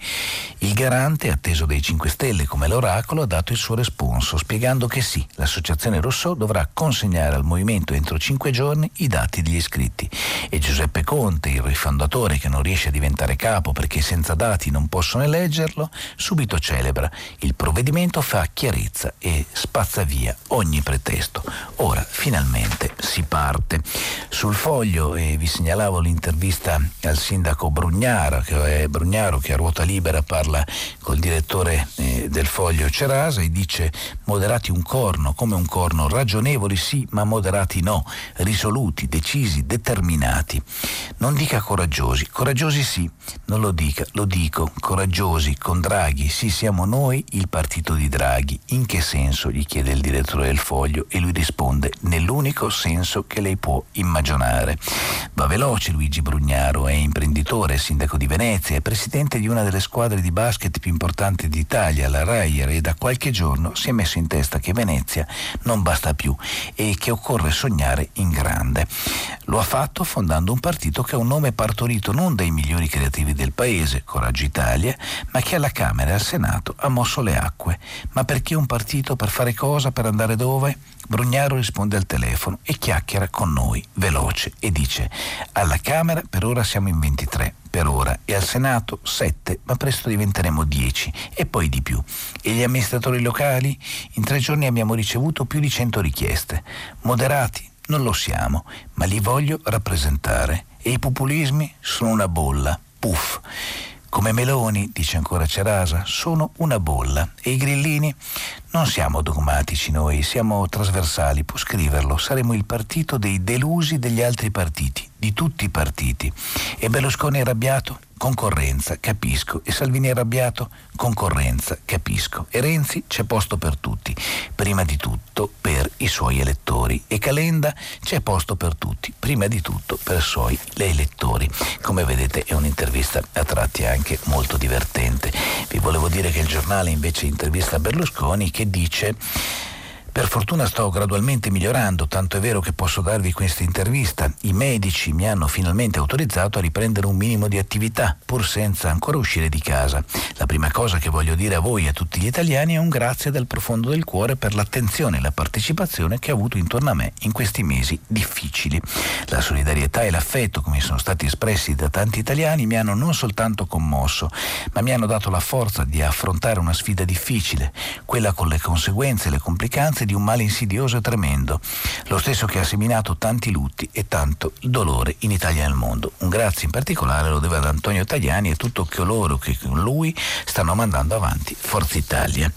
Il garante, atteso dai 5 Stelle come l'oracolo, ha dato il suo responso, spiegando che sì, l'associazione Rousseau dovrà consegnare al movimento entro 5 giorni i dati degli iscritti. E Giuseppe Conte, il rifondatore che non riesce a diventare capo perché senza dati non possono eleggerlo, subito celebra. Il provvedimento fa chiarezza e spazza via ogni pretesto. Ora, finalmente, si parte. Sul foglio, e vi segnalo segnalavo l'intervista al sindaco Brugnaro che, è Brugnaro, che a ruota libera parla col direttore eh, del foglio Cerasa e dice moderati un corno, come un corno, ragionevoli sì, ma moderati no, risoluti, decisi, determinati. Non dica coraggiosi, coraggiosi sì, non lo dica, lo dico, coraggiosi, con Draghi, sì siamo noi il partito di Draghi. In che senso? gli chiede il direttore del foglio e lui risponde nell'unico senso che lei può immaginare. Va veloce Luigi Brugnaro, è imprenditore, sindaco di Venezia, è presidente di una delle squadre di basket più importanti d'Italia, la Rayer, e da qualche giorno si è messo in testa che Venezia non basta più e che occorre sognare in grande. Lo ha fatto fondando un partito che ha un nome partorito non dai migliori creativi del paese, Coraggio Italia, ma che alla Camera e al Senato ha mosso le acque. Ma perché un partito per fare cosa, per andare dove? Brugnaro risponde al telefono e chiacchiera con noi, veloce, e dice alla Camera per ora siamo in 23, per ora, e al Senato 7, ma presto diventeremo 10 e poi di più. E gli amministratori locali? In tre giorni abbiamo ricevuto più di 100 richieste. Moderati? Non lo siamo, ma li voglio rappresentare. E i populismi sono una bolla. Puff. Come Meloni, dice ancora Cerasa, sono una bolla e i grillini non siamo dogmatici noi, siamo trasversali, può scriverlo, saremo il partito dei delusi degli altri partiti, di tutti i partiti. E Berlusconi arrabbiato? Concorrenza, capisco. E Salvini è arrabbiato? Concorrenza, capisco. E Renzi c'è posto per tutti, prima di tutto per i suoi elettori. E Calenda c'è posto per tutti, prima di tutto per i suoi elettori. Come vedete è un'intervista a tratti anche molto divertente. Vi volevo dire che il giornale invece intervista Berlusconi che dice per fortuna sto gradualmente migliorando, tanto è vero che posso darvi questa intervista. I medici mi hanno finalmente autorizzato a riprendere un minimo di attività, pur senza ancora uscire di casa. La prima cosa che voglio dire a voi e a tutti gli italiani è un grazie dal profondo del cuore per l'attenzione e la partecipazione che ha avuto intorno a me in questi mesi difficili. La solidarietà e l'affetto, come sono stati espressi da tanti italiani, mi hanno non soltanto commosso, ma mi hanno dato la forza di affrontare una sfida difficile, quella con le conseguenze e le complicanze di un male insidioso e tremendo, lo stesso che ha seminato tanti lutti e tanto dolore in Italia e nel mondo. Un grazie in particolare lo deve ad Antonio Tajani e tutto coloro che con lui stanno mandando avanti Forza Italia.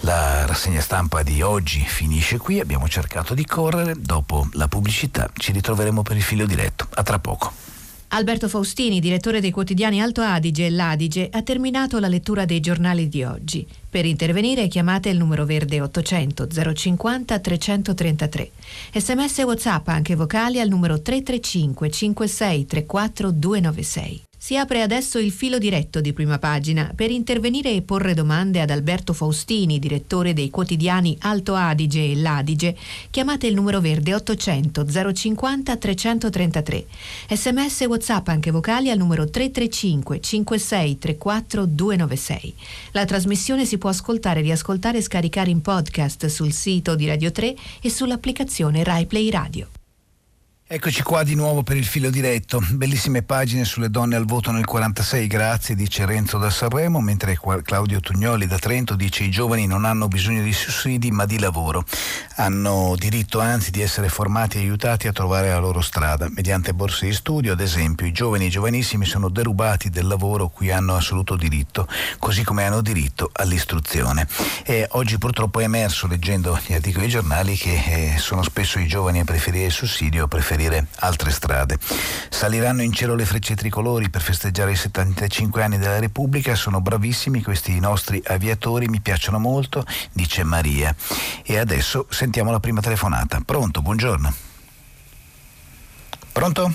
La rassegna stampa di oggi finisce qui, abbiamo cercato di correre, dopo la pubblicità ci ritroveremo per il filo diretto. A tra poco. Alberto Faustini, direttore dei quotidiani Alto Adige e L'Adige, ha terminato la lettura dei giornali di oggi. Per intervenire chiamate il numero verde 800 050 333. Sms WhatsApp anche vocali al numero 335 56 34 296. Si apre adesso il filo diretto di prima pagina. Per intervenire e porre domande ad Alberto Faustini, direttore dei quotidiani Alto Adige e L'Adige, chiamate il numero verde 800 050 333. Sms WhatsApp anche vocali al numero 335 56 34 296. La trasmissione si può ascoltare, riascoltare e scaricare in podcast sul sito di Radio 3 e sull'applicazione RaiPlay Radio. Eccoci qua di nuovo per il filo diretto. Bellissime pagine sulle donne al voto nel 46, grazie, dice Renzo da Sanremo, mentre Claudio Tugnoli da Trento dice i giovani non hanno bisogno di sussidi ma di lavoro. Hanno diritto anzi di essere formati e aiutati a trovare la loro strada. Mediante borse di studio, ad esempio, i giovani e i giovanissimi sono derubati del lavoro cui hanno assoluto diritto, così come hanno diritto all'istruzione. E oggi purtroppo è emerso, leggendo gli articoli dei giornali, che eh, sono spesso i giovani a preferire il sussidio, a preferire preferire altre strade. Saliranno in cielo le frecce tricolori per festeggiare i 75 anni della Repubblica, sono bravissimi questi nostri aviatori, mi piacciono molto, dice Maria. E adesso sentiamo la prima telefonata. Pronto, buongiorno. Pronto?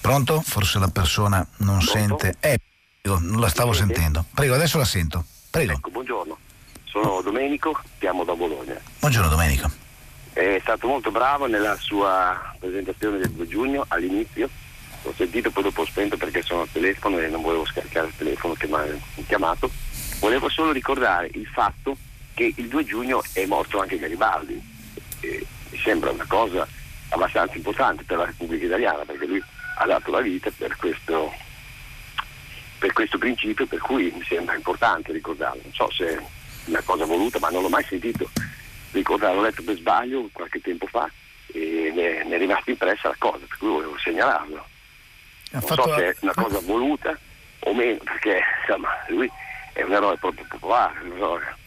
Pronto? Forse la persona non Pronto? sente. Eh, non la stavo sentendo. Prego, adesso la sento. Prego. Ecco, buongiorno. Sono Domenico, chiamo da Bologna. Buongiorno Domenico è stato molto bravo nella sua presentazione del 2 giugno all'inizio. L'ho sentito, poi dopo ho spento perché sono al telefono e non volevo scaricare il telefono che mi ha chiamato. Volevo solo ricordare il fatto che il 2 giugno è morto anche Garibaldi. E mi sembra una cosa abbastanza importante per la Repubblica Italiana perché lui ha dato la vita per questo, per questo principio per cui mi sembra importante ricordarlo. Non so se è una cosa voluta ma non l'ho mai sentito ricordare, l'ho letto per sbaglio qualche tempo fa e mi è, mi è rimasta impressa la cosa, per cui volevo segnalarlo. Ha non so se è una cosa voluta o meno, perché insomma lui è un eroe proprio popolare, un eroe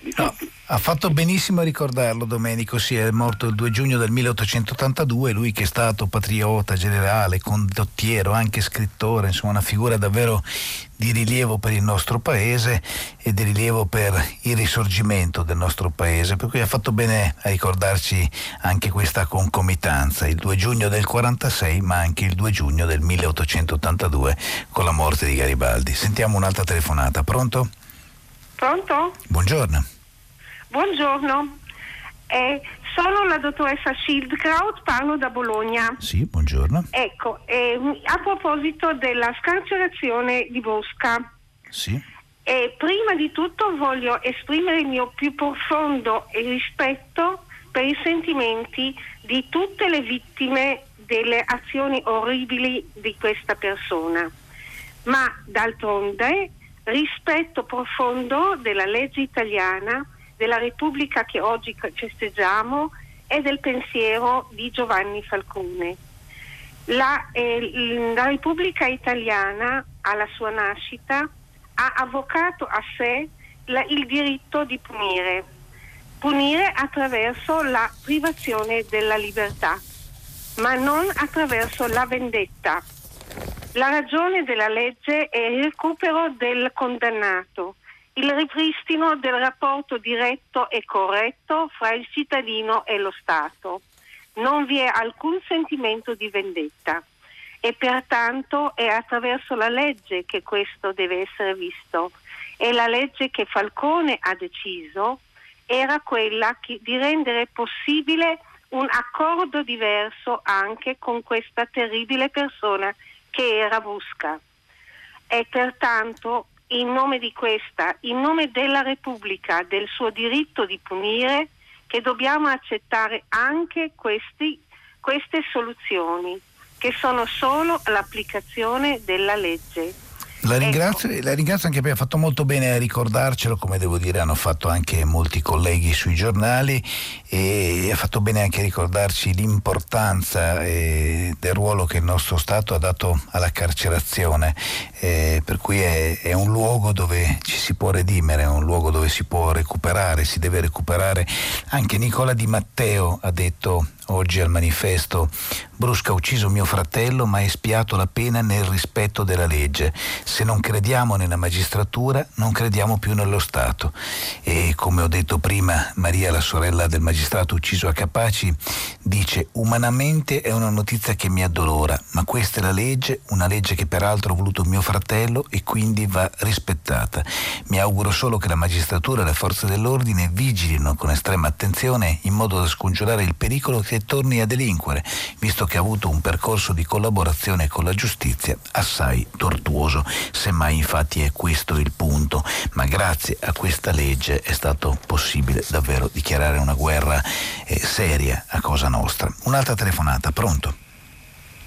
di tutti. No. Ha fatto benissimo a ricordarlo Domenico, sì, è morto il 2 giugno del 1882, lui che è stato patriota, generale, condottiero, anche scrittore, insomma una figura davvero di rilievo per il nostro paese e di rilievo per il risorgimento del nostro paese, per cui ha fatto bene a ricordarci anche questa concomitanza, il 2 giugno del 46 ma anche il 2 giugno del 1882 con la morte di Garibaldi. Sentiamo un'altra telefonata, pronto? Pronto? Buongiorno. Buongiorno, eh, sono la dottoressa Schildkraut, parlo da Bologna. Sì, buongiorno. Ecco, eh, a proposito della scarcerazione di Bosca. Sì. Eh, prima di tutto voglio esprimere il mio più profondo rispetto per i sentimenti di tutte le vittime delle azioni orribili di questa persona. Ma d'altronde rispetto profondo della legge italiana della Repubblica che oggi festeggiamo e del pensiero di Giovanni Falcone. La, eh, la Repubblica Italiana alla sua nascita ha avvocato a sé la, il diritto di punire, punire attraverso la privazione della libertà, ma non attraverso la vendetta. La ragione della legge è il recupero del condannato, il ripristino del rapporto diretto e corretto fra il cittadino e lo Stato. Non vi è alcun sentimento di vendetta e pertanto è attraverso la legge che questo deve essere visto. E la legge che Falcone ha deciso era quella di rendere possibile un accordo diverso anche con questa terribile persona che era Busca. E pertanto in nome di questa, in nome della Repubblica, del suo diritto di punire, che dobbiamo accettare anche questi, queste soluzioni, che sono solo l'applicazione della legge. La ringrazio, ecco. la ringrazio, anche perché ha fatto molto bene a ricordarcelo, come devo dire hanno fatto anche molti colleghi sui giornali e ha fatto bene anche a ricordarci l'importanza eh, del ruolo che il nostro Stato ha dato alla carcerazione, eh, per cui è, è, un luogo dove ci si può redimere, è un luogo dove si può recuperare, si deve recuperare. Anche Nicola Di Matteo ha detto oggi al manifesto Brusca ha ucciso mio fratello ma ha espiato la pena nel rispetto della legge. Se non crediamo nella magistratura, non crediamo più nello Stato. E come ho detto prima, Maria, la sorella del magistrato ucciso a Capaci, dice umanamente è una notizia che mi addolora, ma questa è la legge, una legge che peraltro ha voluto mio fratello e quindi va rispettata. Mi auguro solo che la magistratura e le forze dell'ordine vigilino con estrema attenzione in modo da scongiurare il pericolo che torni a delinquere, visto che ha avuto un percorso di collaborazione con la giustizia assai tortuoso. Semmai infatti è questo il punto, ma grazie a questa legge è stato possibile davvero dichiarare una guerra eh, seria a Cosa Nostra. Un'altra telefonata, pronto?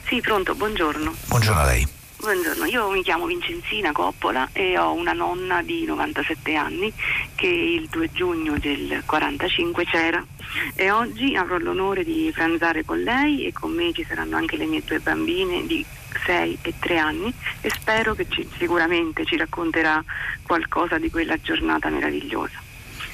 Sì, pronto, buongiorno. Buongiorno a lei. Buongiorno, io mi chiamo Vincenzina Coppola e ho una nonna di 97 anni che il 2 giugno del 45 c'era e oggi avrò l'onore di pranzare con lei e con me ci saranno anche le mie due bambine di 6 e 3 anni e spero che ci, sicuramente ci racconterà qualcosa di quella giornata meravigliosa.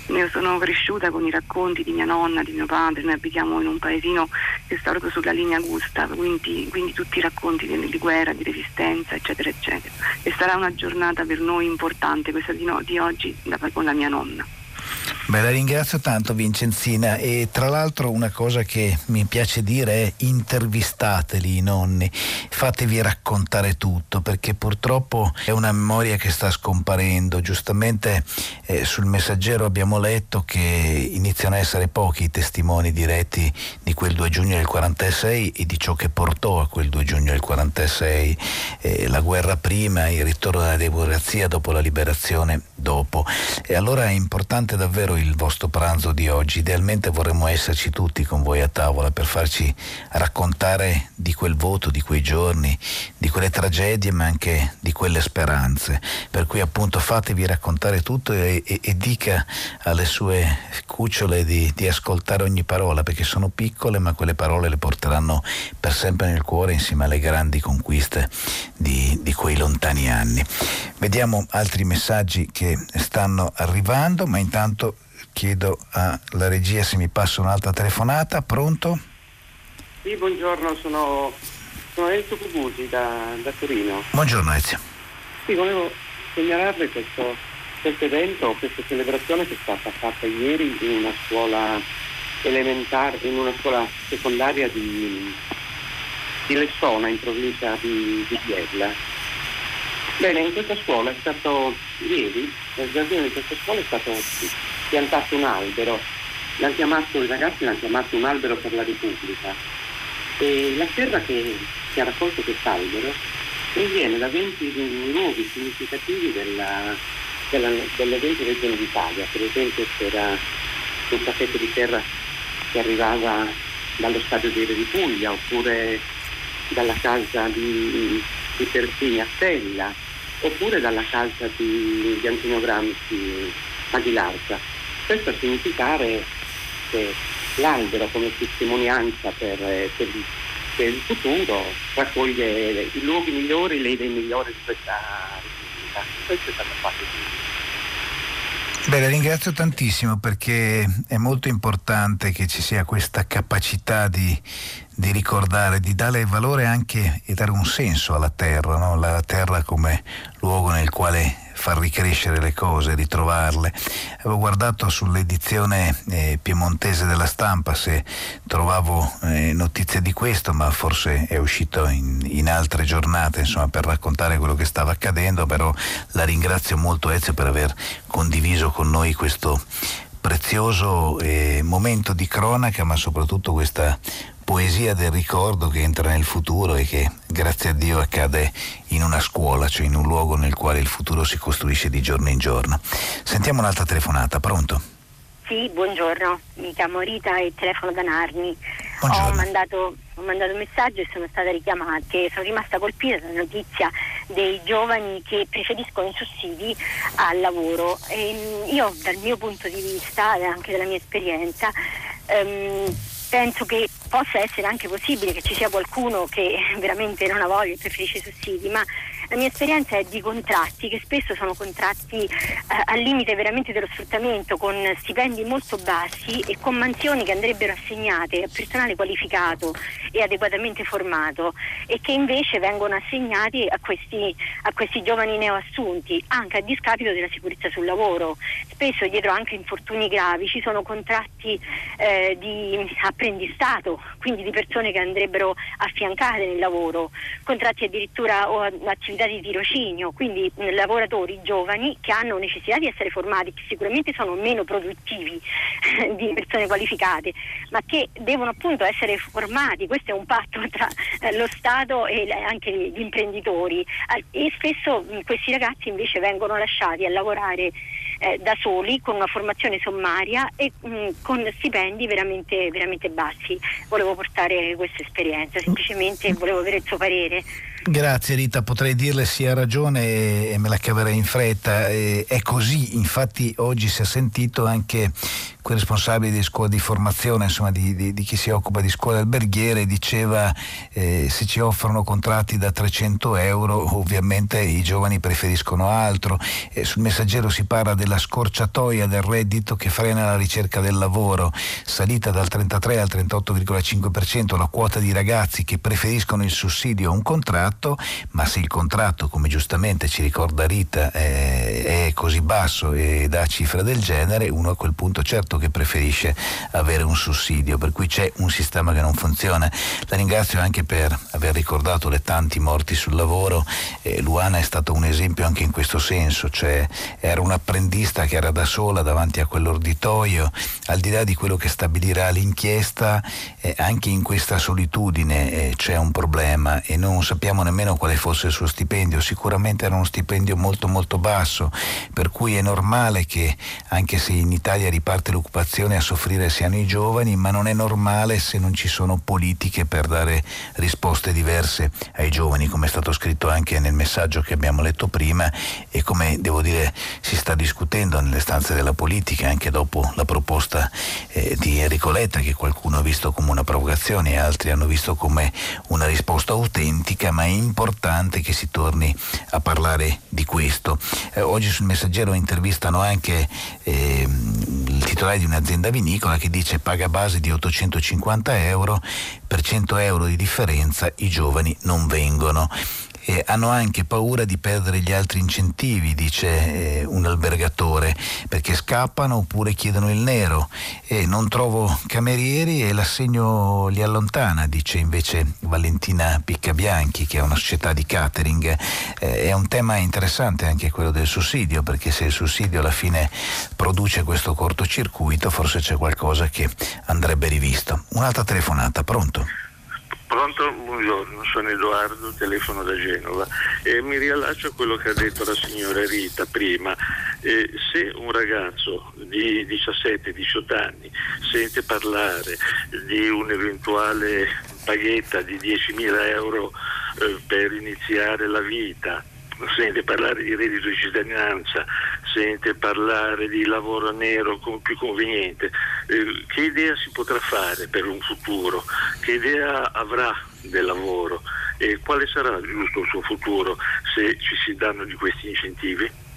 Io sono cresciuta con i racconti di mia nonna, di mio padre, noi abitiamo in un paesino che sta proprio sulla linea Gusta, quindi, quindi tutti i racconti di, di, guerra, di resistenza, eccetera, eccetera. E sarà una giornata per noi importante questa di, no, di oggi da, con la mia nonna. Beh, la ringrazio tanto Vincenzina e tra l'altro una cosa che mi piace dire è intervistateli i nonni, fatevi raccontare tutto perché purtroppo è una memoria che sta scomparendo. Giustamente eh, sul messaggero abbiamo letto che iniziano a essere pochi i testimoni diretti di quel 2 giugno del 46 e di ciò che portò a quel 2 giugno del 46, eh, la guerra prima, il ritorno della democrazia dopo la liberazione dopo. E allora è importante davvero il vostro pranzo di oggi. Idealmente vorremmo esserci tutti con voi a tavola per farci raccontare di quel voto, di quei giorni, di quelle tragedie, ma anche di quelle speranze. Per cui appunto fatevi raccontare tutto e, e, e dica alle sue cucciole di, di, ascoltare ogni parola, perché sono piccole, ma quelle parole le porteranno per sempre nel cuore insieme alle grandi conquiste di, di quei lontani anni. Vediamo altri messaggi che stanno arrivando, ma intanto chiedo alla regia se mi passa un'altra telefonata. Pronto? Sì, buongiorno, sono, sono Enzo Cubusi da, da, Torino. Buongiorno Ezio. Sì, volevo segnalarle questo, questo evento, questa celebrazione che è stata fatta ieri in una scuola elementare, in una scuola secondaria di, di Lessona, in provincia di, di Biella. Bene, in questa scuola è stato, ieri, nel giardino di questa scuola è stato piantato un albero, chiamato, i ragazzi l'hanno chiamato un albero per la Repubblica. E la terra che, che ha raccolto quest'albero proviene da 20 luoghi significativi della, della, dell'evento del Giorno d'Italia. Per esempio c'era un pacchetto di terra che arrivava dallo stadio di Re di Puglia oppure dalla casa di, di Persini a Stella oppure dalla casa di, di Antonio Gramsci a. Questo a significare che l'albero come testimonianza per, per, per, il futuro raccoglie i luoghi migliori, le idee migliori di questa vita. Questo è stato fatto. Beh, la ringrazio tantissimo perché è molto importante che ci sia questa capacità di, di ricordare, di dare valore anche e dare un senso alla terra, no? la terra come luogo nel quale far ricrescere le cose, ritrovarle. Avevo guardato sull'edizione eh, piemontese della stampa se trovavo eh, notizie di questo, ma forse è uscito in, in, altre giornate insomma, per raccontare quello che stava accadendo, però la ringrazio molto Ezio per aver condiviso con noi questo prezioso eh, momento di cronaca, ma soprattutto questa poesia del ricordo che entra nel futuro e che grazie a Dio accade in una scuola, cioè in un luogo nel quale il futuro si costruisce di giorno in giorno. Sentiamo un'altra telefonata, pronto? Sì, buongiorno, mi chiamo Rita e telefono da Narni. Ho mandato, ho mandato, un messaggio e sono stata richiamata, sono rimasta colpita dalla notizia dei giovani che preferiscono i sussidi al lavoro. E mm, io dal mio punto di vista e anche dalla mia esperienza ehm, penso che possa essere anche possibile che ci sia qualcuno che veramente non ha voglia e preferisce i sussidi, ma La mia esperienza è di contratti che spesso sono contratti eh, al limite veramente dello sfruttamento con stipendi molto bassi e con mansioni che andrebbero assegnate a personale qualificato e adeguatamente formato e che invece vengono assegnati a questi, a questi giovani neoassunti anche a discapito della sicurezza sul lavoro. Spesso dietro anche infortuni gravi ci sono contratti eh, di apprendistato, quindi di persone che andrebbero affiancate nel lavoro, contratti addirittura o attività di tirocinio, quindi lavoratori giovani che hanno necessità di essere formati, che sicuramente sono meno produttivi di persone qualificate, ma che devono appunto essere formati. Questo è un patto tra eh, lo Stato e anche gli imprenditori e spesso questi ragazzi invece vengono lasciati a lavorare eh, da soli con una formazione sommaria e con stipendi veramente, veramente bassi. Volevo portare questa esperienza, semplicemente volevo avere il suo parere. Grazie Rita, potrei dirle sì ragione e me la caverei in fretta. È così, infatti oggi si è sentito anche quel responsabile di scuola di formazione, insomma di, di, di chi si occupa di scuola alberghiere, diceva eh, se ci offrono contratti da 300 euro ovviamente i giovani preferiscono altro. Eh, sul messaggero si parla della scorciatoia del reddito che frena la ricerca del lavoro, salita dal 33 al 38,5% la quota di ragazzi che preferiscono il sussidio a un contratto, ma se il contratto, come giustamente ci ricorda Rita, eh, è così basso e dà cifra del genere, uno a quel punto certo che preferisce avere un sussidio, per cui c'è un sistema che non funziona. La ringrazio anche per aver ricordato le tanti morti sul lavoro. Eh, Luana è stato un esempio anche in questo senso, cioè era un'apprendista che era da sola davanti a quell'orditoio, al di là di quello che stabilirà l'inchiesta, eh, anche in questa solitudine eh, c'è un problema e non sappiamo nemmeno quale fosse il suo stipendio, sicuramente era uno stipendio molto molto basso, per cui è normale che anche se in Italia riparte l'occupazione a soffrire siano i giovani, ma non è normale se non ci sono politiche per dare risposte diverse ai giovani, come è stato scritto anche nel messaggio che abbiamo letto prima e come devo dire si sta discutendo nelle stanze della politica anche dopo la proposta eh, di Enrico Letta che qualcuno ha visto come una provocazione e altri hanno visto come una risposta autentica, ma importante che si torni a parlare di questo. Eh, oggi sul messaggero intervistano anche eh, il titolare di un'azienda vinicola che dice paga base di 850 euro, per 100 euro di differenza i giovani non vengono eh, hanno anche paura di perdere gli altri incentivi, dice eh, un albergatore, perché scappano oppure chiedono il nero. Eh, non trovo camerieri e l'assegno li allontana, dice invece Valentina Piccabianchi, che è una società di catering. Eh, è un tema interessante anche quello del sussidio, perché se il sussidio alla fine produce questo cortocircuito, forse c'è qualcosa che andrebbe rivisto. Un'altra telefonata, pronto? Pronto? Buongiorno, sono Edoardo, telefono da Genova e mi riallaccio a quello che ha detto la signora Rita prima. Eh, se un ragazzo di 17-18 anni sente parlare di un'eventuale paghetta di 10.000 euro eh, per iniziare la vita, sente parlare di reddito di cittadinanza, sente parlare di lavoro nero più conveniente, eh, che idea si potrà fare per un futuro? Che idea avrà del lavoro? E quale sarà il suo futuro se ci si danno di questi incentivi?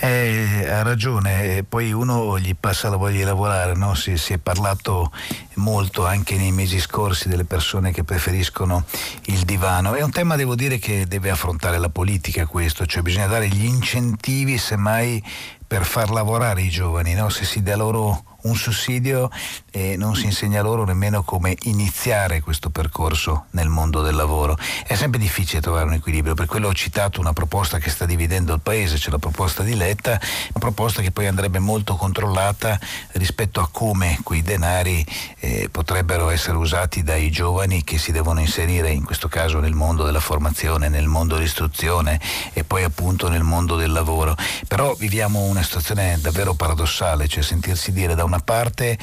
Eh, ha ragione, poi uno gli passa la voglia di lavorare, no? si, si, è parlato molto anche nei mesi scorsi delle persone che preferiscono il divano. È un tema, devo dire, che deve affrontare la politica questo, cioè bisogna dare gli incentivi semmai per far lavorare i giovani, no? se si dà loro un sussidio e non si insegna loro nemmeno come iniziare questo percorso nel mondo del lavoro. È sempre difficile trovare un equilibrio, per quello ho citato una proposta che sta dividendo il paese, cioè la proposta di Letta, una proposta che poi andrebbe molto controllata rispetto a come quei denari eh, potrebbero essere usati dai giovani che si devono inserire in questo caso nel mondo della formazione, nel mondo dell'istruzione e poi appunto nel mondo del lavoro. Però viviamo una situazione davvero paradossale, cioè sentirsi dire da una parte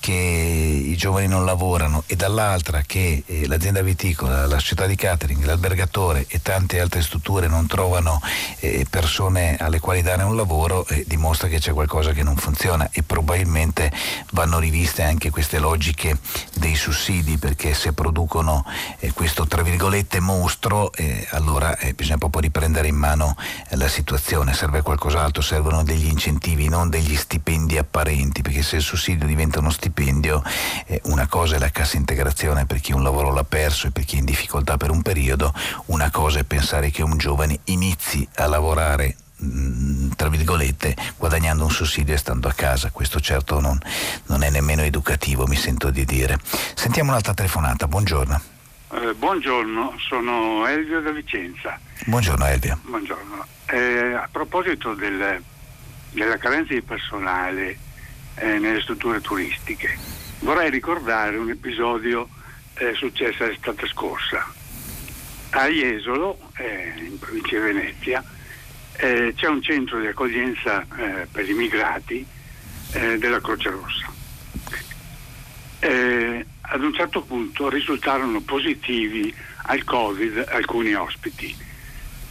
che i giovani non lavorano e dall'altra che eh, l'azienda viticola, la società di catering, l'albergatore e tante altre strutture non trovano eh, persone alle quali dare un lavoro, eh, dimostra che c'è qualcosa che non funziona e probabilmente vanno riviste anche queste logiche dei sussidi perché se producono eh, questo tra virgolette mostro eh, allora eh, bisogna proprio riprendere in mano la situazione, serve qualcos'altro, servono degli incentivi, non degli stipendi apparenti perché se il sussidio diventa uno stipendio eh, una cosa è la cassa integrazione per chi un lavoro l'ha perso e per chi è in difficoltà per un periodo, una cosa è pensare che un giovane inizi a lavorare mm, tra virgolette guadagnando un sussidio e stando a casa. Questo certo non, non è nemmeno educativo mi sento di dire. Sentiamo un'altra telefonata. Buongiorno. Eh, buongiorno sono Elvio da Vicenza. Buongiorno Elvio. Buongiorno. Eh, a proposito del, della carenza di personale eh, nelle strutture turistiche. Vorrei ricordare un episodio eh, successo l'estate scorsa. A Jesolo, eh, in provincia di Venezia, eh, c'è un centro di accoglienza eh, per gli immigrati eh, della Croce Rossa. ad un certo punto risultarono positivi al Covid alcuni ospiti.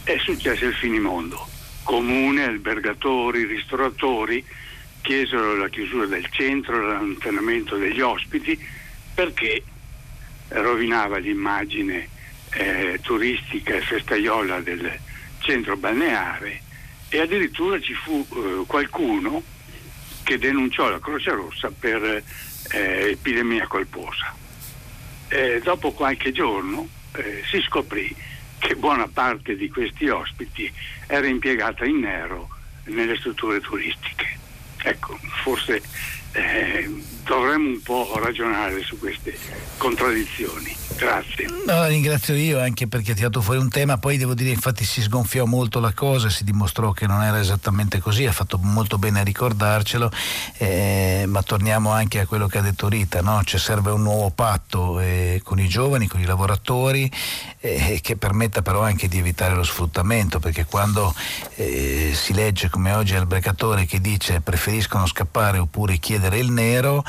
È successo il finimondo. Comune, albergatori, ristoratori chiesero la chiusura del centro, l'allontanamento degli ospiti perché rovinava l'immagine eh, turistica e festaiola del centro balneare e addirittura ci fu eh, qualcuno che denunciò la Croce Rossa per eh, epidemia colposa. dopo qualche giorno eh, si scoprì che buona parte di questi ospiti era impiegata in nero nelle strutture turistiche. Ecco, forse eh, dovremmo un po' ragionare su queste contraddizioni. Grazie. No, ringrazio io anche perché ha tirato fuori un tema, poi devo dire infatti si sgonfiò molto la cosa, si dimostrò che non era esattamente così, ha fatto molto bene a ricordarcelo, eh, ma torniamo anche a quello che ha detto Rita, no? cioè serve un nuovo patto eh, con i giovani, con i lavoratori, eh, che permetta però anche di evitare lo sfruttamento, perché quando eh, si legge come oggi al brecatore che dice preferiscono scappare oppure chiedere il nero,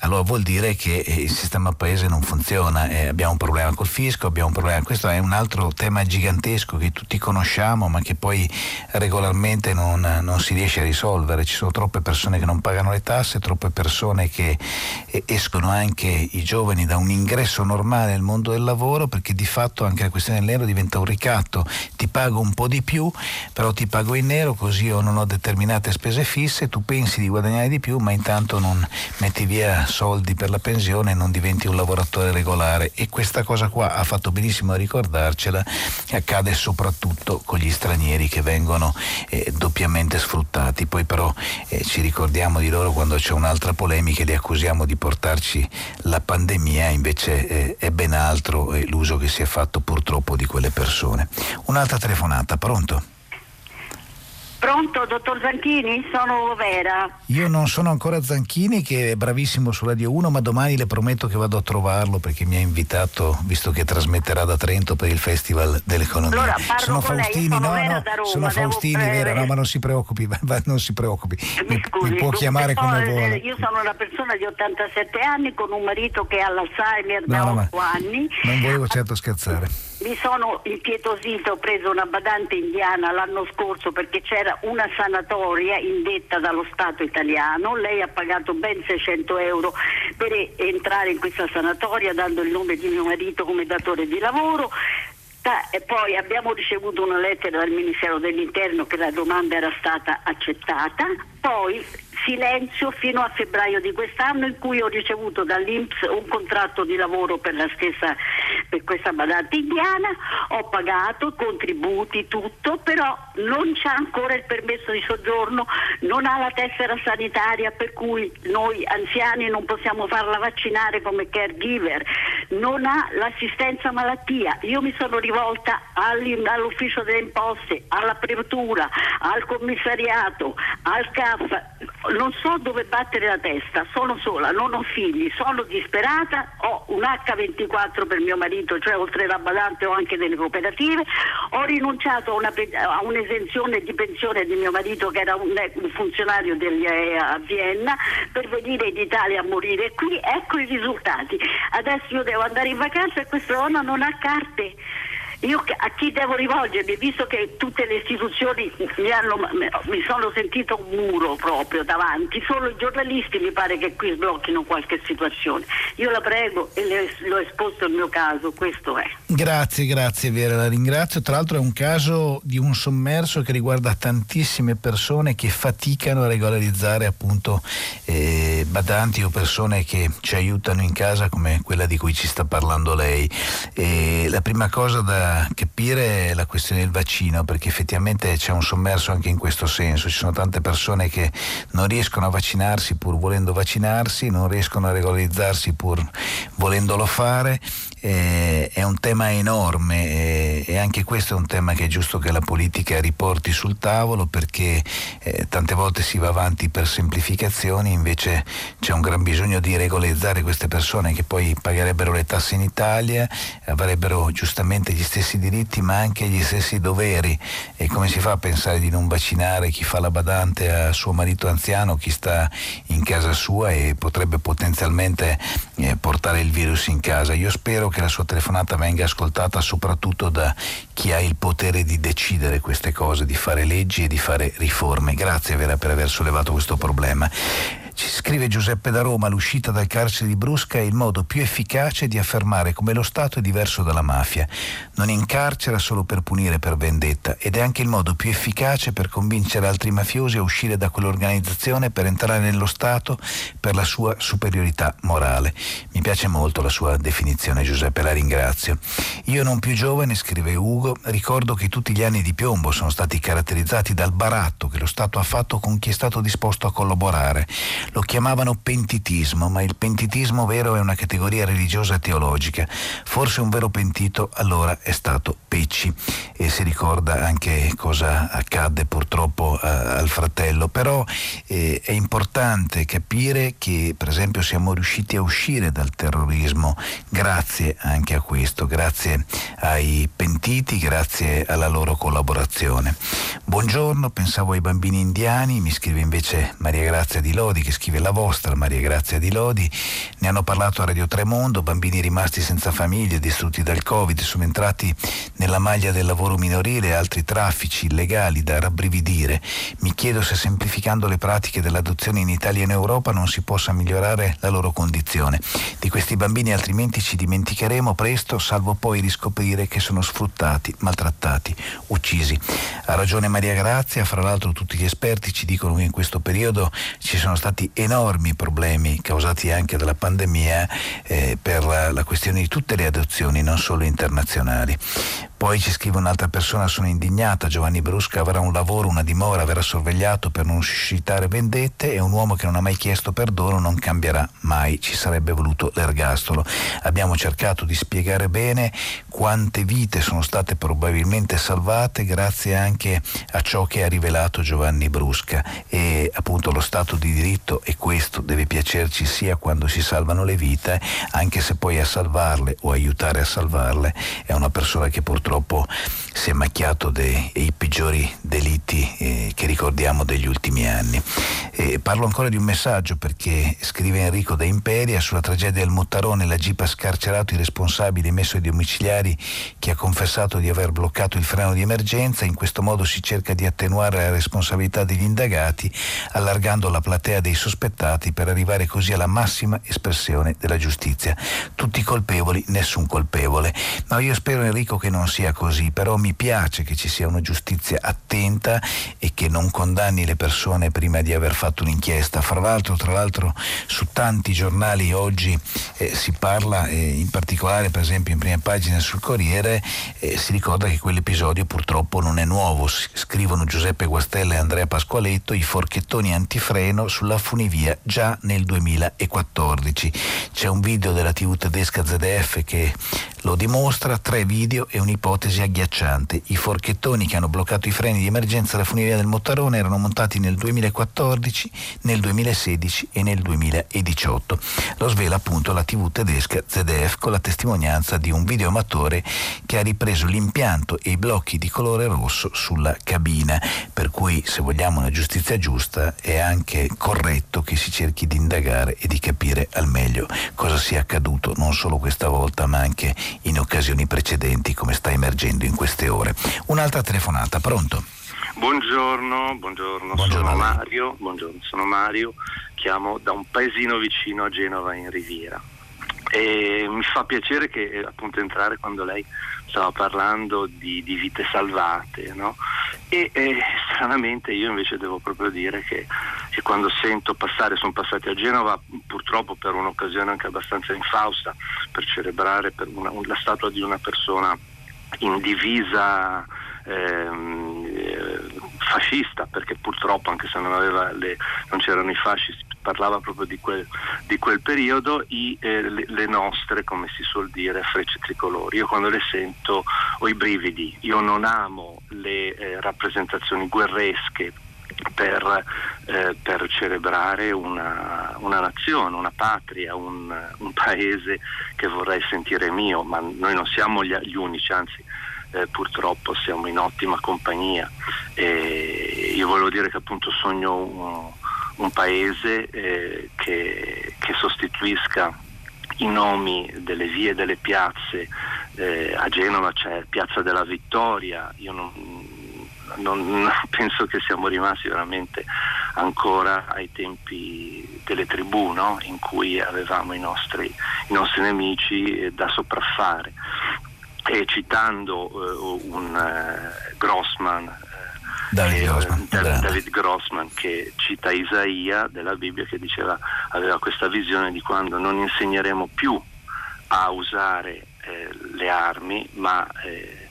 allora vuol dire che eh, il sistema paese non funziona, eh, abbiamo un problema col fisco, abbiamo un problema, questo è un altro tema gigantesco che tutti conosciamo ma che poi regolarmente non, non si riesce a risolvere, ci sono troppe persone che non pagano le tasse, troppe persone che eh, escono anche i giovani da un ingresso normale nel mondo del lavoro perché di fatto anche la questione del nero diventa un ricatto, ti pago un po' di più, però ti pago in nero così io non ho determinate spese fisse, tu pensi di guadagnare di più ma intanto non metti via soldi per la pensione e non diventi un lavoratore regolare. E questa cosa qua ha fatto benissimo a ricordarcela accade soprattutto con gli stranieri che vengono eh, doppiamente sfruttati. Poi però eh, ci ricordiamo di loro quando c'è un'altra polemica e li accusiamo di portarci la pandemia invece eh, è ben altro eh, l'uso che si è fatto purtroppo di quelle persone. Un'altra telefonata pronto? Pronto, dottor Zanchini? Sono Vera. Io non sono ancora Zanchini, che è bravissimo su Radio 1, ma domani le prometto che vado a trovarlo perché mi ha invitato, visto che trasmetterà da Trento per il Festival dell'Economia. Allora, sono Faustini, sono no, no, Roma, sono Faustini, Vera, no, ma non si preoccupi, va, non si preoccupi. Mi, scusi, mi può chiamare come vuole. Io sono una persona di 87 anni con un marito che ha l'Alzheimer no, da 8 anni. Non volevo certo scherzare. Mi sono impietosito, ho preso una badante indiana l'anno scorso perché c'era una sanatoria indetta dallo Stato italiano, lei ha pagato ben 600 euro per entrare in questa sanatoria dando il nome di mio marito come datore di lavoro. E poi abbiamo ricevuto una lettera dal Ministero dell'Interno che la domanda era stata accettata, poi silenzio fino a febbraio di quest'anno in cui ho ricevuto dall'Inps un contratto di lavoro per, stessa, per questa badante indiana, ho pagato contributi, tutto, però non c'è ancora il permesso di soggiorno, non ha la tessera sanitaria per cui noi anziani non possiamo farla vaccinare come caregiver, non ha l'assistenza malattia. Io mi sono rivolta all'ufficio delle imposte, alla prefettura, al commissariato, al CAF, non so dove battere la testa, sono sola, non ho figli, sono disperata, ho un H24 per mio marito, cioè oltre la badante ho anche delle cooperative, ho rinunciato a, una, a un'esenzione di pensione di mio marito che era un, un funzionario degli, eh, a Vienna per venire in Italia a morire qui, ecco i risultati. Adesso io devo andare in vacanza e questa donna non ha carte. Io a chi devo rivolgermi, visto che tutte le istituzioni mi, hanno, mi, sono sentito un muro proprio davanti, solo i giornalisti mi pare che qui sblocchino qualche situazione. Io la prego e le, l'ho esposto il mio caso, questo è. Grazie, grazie Vera, la ringrazio. Tra l'altro è un caso di un sommerso che riguarda tantissime persone che faticano a regolarizzare appunto eh, badanti o persone che ci aiutano in casa come quella di cui ci sta parlando lei. E la prima cosa da capire la questione del vaccino, perché effettivamente c'è un sommerso anche in questo senso. Ci sono tante persone che non riescono a vaccinarsi pur volendo vaccinarsi, non riescono a regolarizzarsi pur volendolo fare eh, è un tema enorme eh, e anche questo è un tema che è giusto che la politica riporti sul tavolo perché eh, tante volte si va avanti per semplificazioni, invece c'è un gran bisogno di regolarizzare queste persone che poi pagherebbero le tasse in Italia, avrebbero giustamente gli stessi diritti ma anche gli stessi doveri e come si fa a pensare di non vaccinare chi fa la badante a suo marito anziano, chi sta in casa sua e potrebbe potenzialmente eh, portare il virus in casa. Io spero che la sua telefonata venga ascoltata soprattutto da chi ha il potere di decidere queste cose, di fare leggi e di fare riforme. Grazie Vera per aver sollevato questo problema. Ci scrive Giuseppe da Roma, l'uscita dal carcere di Brusca è il modo più efficace di affermare come lo Stato è diverso dalla mafia. Non incarcera solo per punire per vendetta ed è anche il modo più efficace per convincere altri mafiosi a uscire da quell'organizzazione per entrare nello Stato per la sua superiorità morale. Mi piace molto la sua definizione Giuseppe, la ringrazio. Io non più giovane, scrive Ugo, ricordo che tutti gli anni di piombo sono stati caratterizzati dal baratto che lo Stato ha fatto con chi è stato disposto a collaborare. Lo chiamavano pentitismo, ma il pentitismo vero è una categoria religiosa e teologica. Forse un vero pentito allora è stato Pecci e si ricorda anche cosa accadde purtroppo a, al fratello, però eh, è importante capire che per esempio siamo riusciti a uscire dal terrorismo grazie anche a questo, grazie ai pentiti, grazie alla loro collaborazione. Buongiorno, pensavo ai bambini indiani, mi scrive invece Maria Grazia di Lodi che scrive la vostra, Maria Grazia di Lodi. Ne hanno parlato a Radio Tremondo, bambini rimasti senza famiglie, distrutti dal Covid, sono entrati nella maglia del lavoro minorile e altri traffici illegali da rabbrividire. Mi chiedo se semplificando le pratiche dell'adozione in Italia e in Europa non si possa migliorare la loro condizione. Di questi bambini altrimenti ci dimenticheremo presto, salvo poi riscoprire che sono sfruttati, maltrattati, uccisi. Ha ragione Maria Grazia, fra l'altro tutti gli esperti ci dicono che in questo periodo ci sono stati enormi problemi causati anche dalla pandemia eh, per la, la questione di tutte le adozioni, non solo internazionali. Poi ci scrive un'altra persona, sono indignata, Giovanni Brusca avrà un lavoro, una dimora, verrà sorvegliato per non suscitare vendette e un uomo che non ha mai chiesto perdono non cambierà mai, ci sarebbe voluto l'ergastolo. Abbiamo cercato di spiegare bene quante vite sono state probabilmente salvate grazie anche a ciò che ha rivelato Giovanni Brusca e appunto lo Stato di diritto e questo deve piacerci sia quando si salvano le vite, anche se poi a salvarle o aiutare a salvarle è una persona che purtroppo purtroppo si è macchiato dei, dei peggiori delitti eh, che ricordiamo degli ultimi anni. Eh, parlo ancora di un messaggio perché scrive Enrico da Imperia sulla tragedia del Mottarone, la Jeep ha scarcerato i responsabili e messo ai domiciliari che ha confessato di aver bloccato il freno di emergenza, in questo modo si cerca di attenuare la responsabilità degli indagati allargando la platea dei sospettati per arrivare così alla massima espressione della giustizia. Tutti colpevoli, nessun colpevole. Ma io spero Enrico che non sia così, però mi piace che ci sia una giustizia attenta e che non condanni le persone prima di aver fatto un'inchiesta. Fra l'altro, tra l'altro su tanti giornali oggi eh, si parla, eh, in particolare per esempio in prima pagina sul Corriere, eh, si ricorda che quell'episodio purtroppo non è nuovo. Scrivono Giuseppe Guastella e Andrea Pasqualetto i forchettoni antifreno sulla funivia già nel 2014. C'è un video della TV tedesca ZDF che lo dimostra, tre video e un'ipotesi agghiacciante. I forchettoni che hanno bloccato i freni di emergenza della funivia del Mottarone erano montati nel 2014, nel 2016 e nel 2018. Lo svela appunto la TV tedesca ZDF con la testimonianza di un videoamatore che ha ripreso l'impianto e i blocchi di colore rosso sulla cabina, per cui se vogliamo una giustizia giusta è anche corretto che si cerchi di indagare e di capire al meglio cosa sia accaduto non solo questa volta ma anche in occasioni precedenti come sta emergendo in queste ore. Un'altra telefonata, pronto? Buongiorno, buongiorno, buongiorno sono Mario, buongiorno, sono Mario, chiamo da un paesino vicino a Genova in Riviera e mi fa piacere che eh, appunto entrare quando lei stava parlando di, di vite salvate no? e, e, stranamente io invece devo proprio dire che, che quando sento passare, sono passati a Genova purtroppo per un'occasione anche abbastanza infausta per celebrare per una, la statua di una persona in divisa ehm, eh, fascista perché purtroppo anche se non, le, non c'erano i fascisti parlava proprio di quel, di quel periodo, i, eh, le, le, nostre, come si suol dire, frecce tricolori. Io quando le sento ho i brividi, io non amo le eh, rappresentazioni guerresche per, eh, per celebrare una, una, nazione, una patria, un, un, paese che vorrei sentire mio, ma noi non siamo gli, gli unici, anzi eh, purtroppo siamo in ottima compagnia. E io volevo dire che appunto sogno un, un paese eh, che, che, sostituisca i nomi delle vie e delle piazze. Eh, a Genova c'è Piazza della Vittoria, io non, non, penso che siamo rimasti veramente ancora ai tempi delle tribù no? in cui avevamo i nostri, i nostri nemici eh, da sopraffare. E citando eh, un eh, Grossman David Grossman, eh, David Grossman che cita Isaia della Bibbia che diceva, aveva questa visione di quando non insegneremo più a usare eh, le armi ma eh,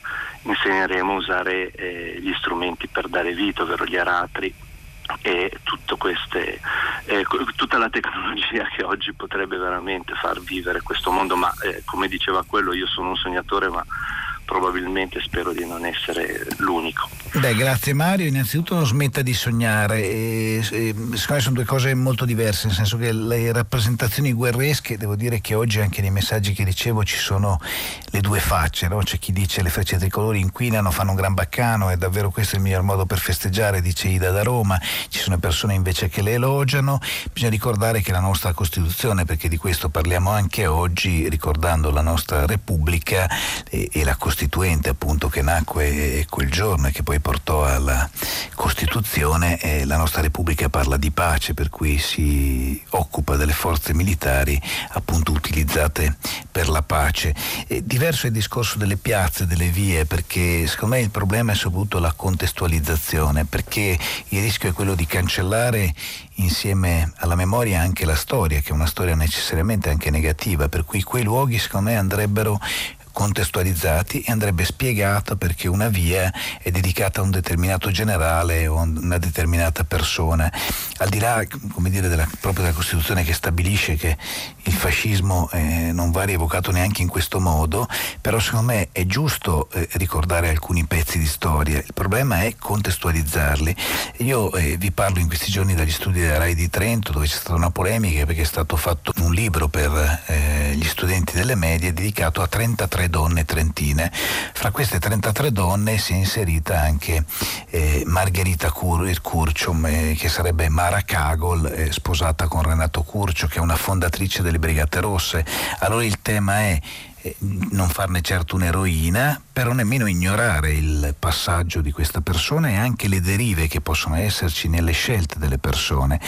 insegneremo a usare eh, gli strumenti per dare vita, ovvero gli aratri e queste, eh, tutta la tecnologia che oggi potrebbe veramente far vivere questo mondo, ma eh, come diceva quello io sono un sognatore ma probabilmente spero di non essere l'unico. Beh, grazie Mario. Innanzitutto non smetta di sognare. E, e, secondo me sono due cose molto diverse, nel senso che le rappresentazioni guerresche, devo dire che oggi anche nei messaggi che ricevo ci sono le due facce, no? c'è chi dice le frecce tricolori inquinano, fanno un gran baccano, e davvero questo è il miglior modo per festeggiare, dice Ida da Roma, ci sono persone invece che le elogiano, bisogna ricordare che la nostra Costituzione, perché di questo parliamo anche oggi, ricordando la nostra Repubblica e, e la Costituente appunto che nacque quel giorno e che poi portò alla Costituzione, eh, la nostra Repubblica parla di pace, per cui si occupa delle forze militari appunto utilizzate per la pace. E diverso è il discorso delle piazze, delle vie, perché secondo me il problema è soprattutto la contestualizzazione, perché il rischio è quello di cancellare insieme alla memoria anche la storia, che è una storia necessariamente anche negativa, per cui quei luoghi secondo me andrebbero contestualizzati e andrebbe spiegato perché una via è dedicata a un determinato generale o a una determinata persona. Al di là dire, della, proprio della Costituzione che stabilisce che il fascismo eh, non va rievocato neanche in questo modo, però secondo me è giusto eh, ricordare alcuni pezzi di storia, il problema è contestualizzarli. Io eh, vi parlo in questi giorni dagli studi della RAI di Trento dove c'è stata una polemica perché è stato fatto un libro per eh, gli studenti delle medie dedicato a 33 33 donne trentine. Fra queste 33 donne si è inserita anche eh, Margherita Cur- Curcium, eh, che sarebbe Mara Kagol, eh, sposata con Renato Curcio, che è una fondatrice delle Brigate Rosse. Allora il tema è non farne certo un'eroina, però nemmeno ignorare il passaggio di questa persona e anche le derive che possono esserci nelle scelte delle persone.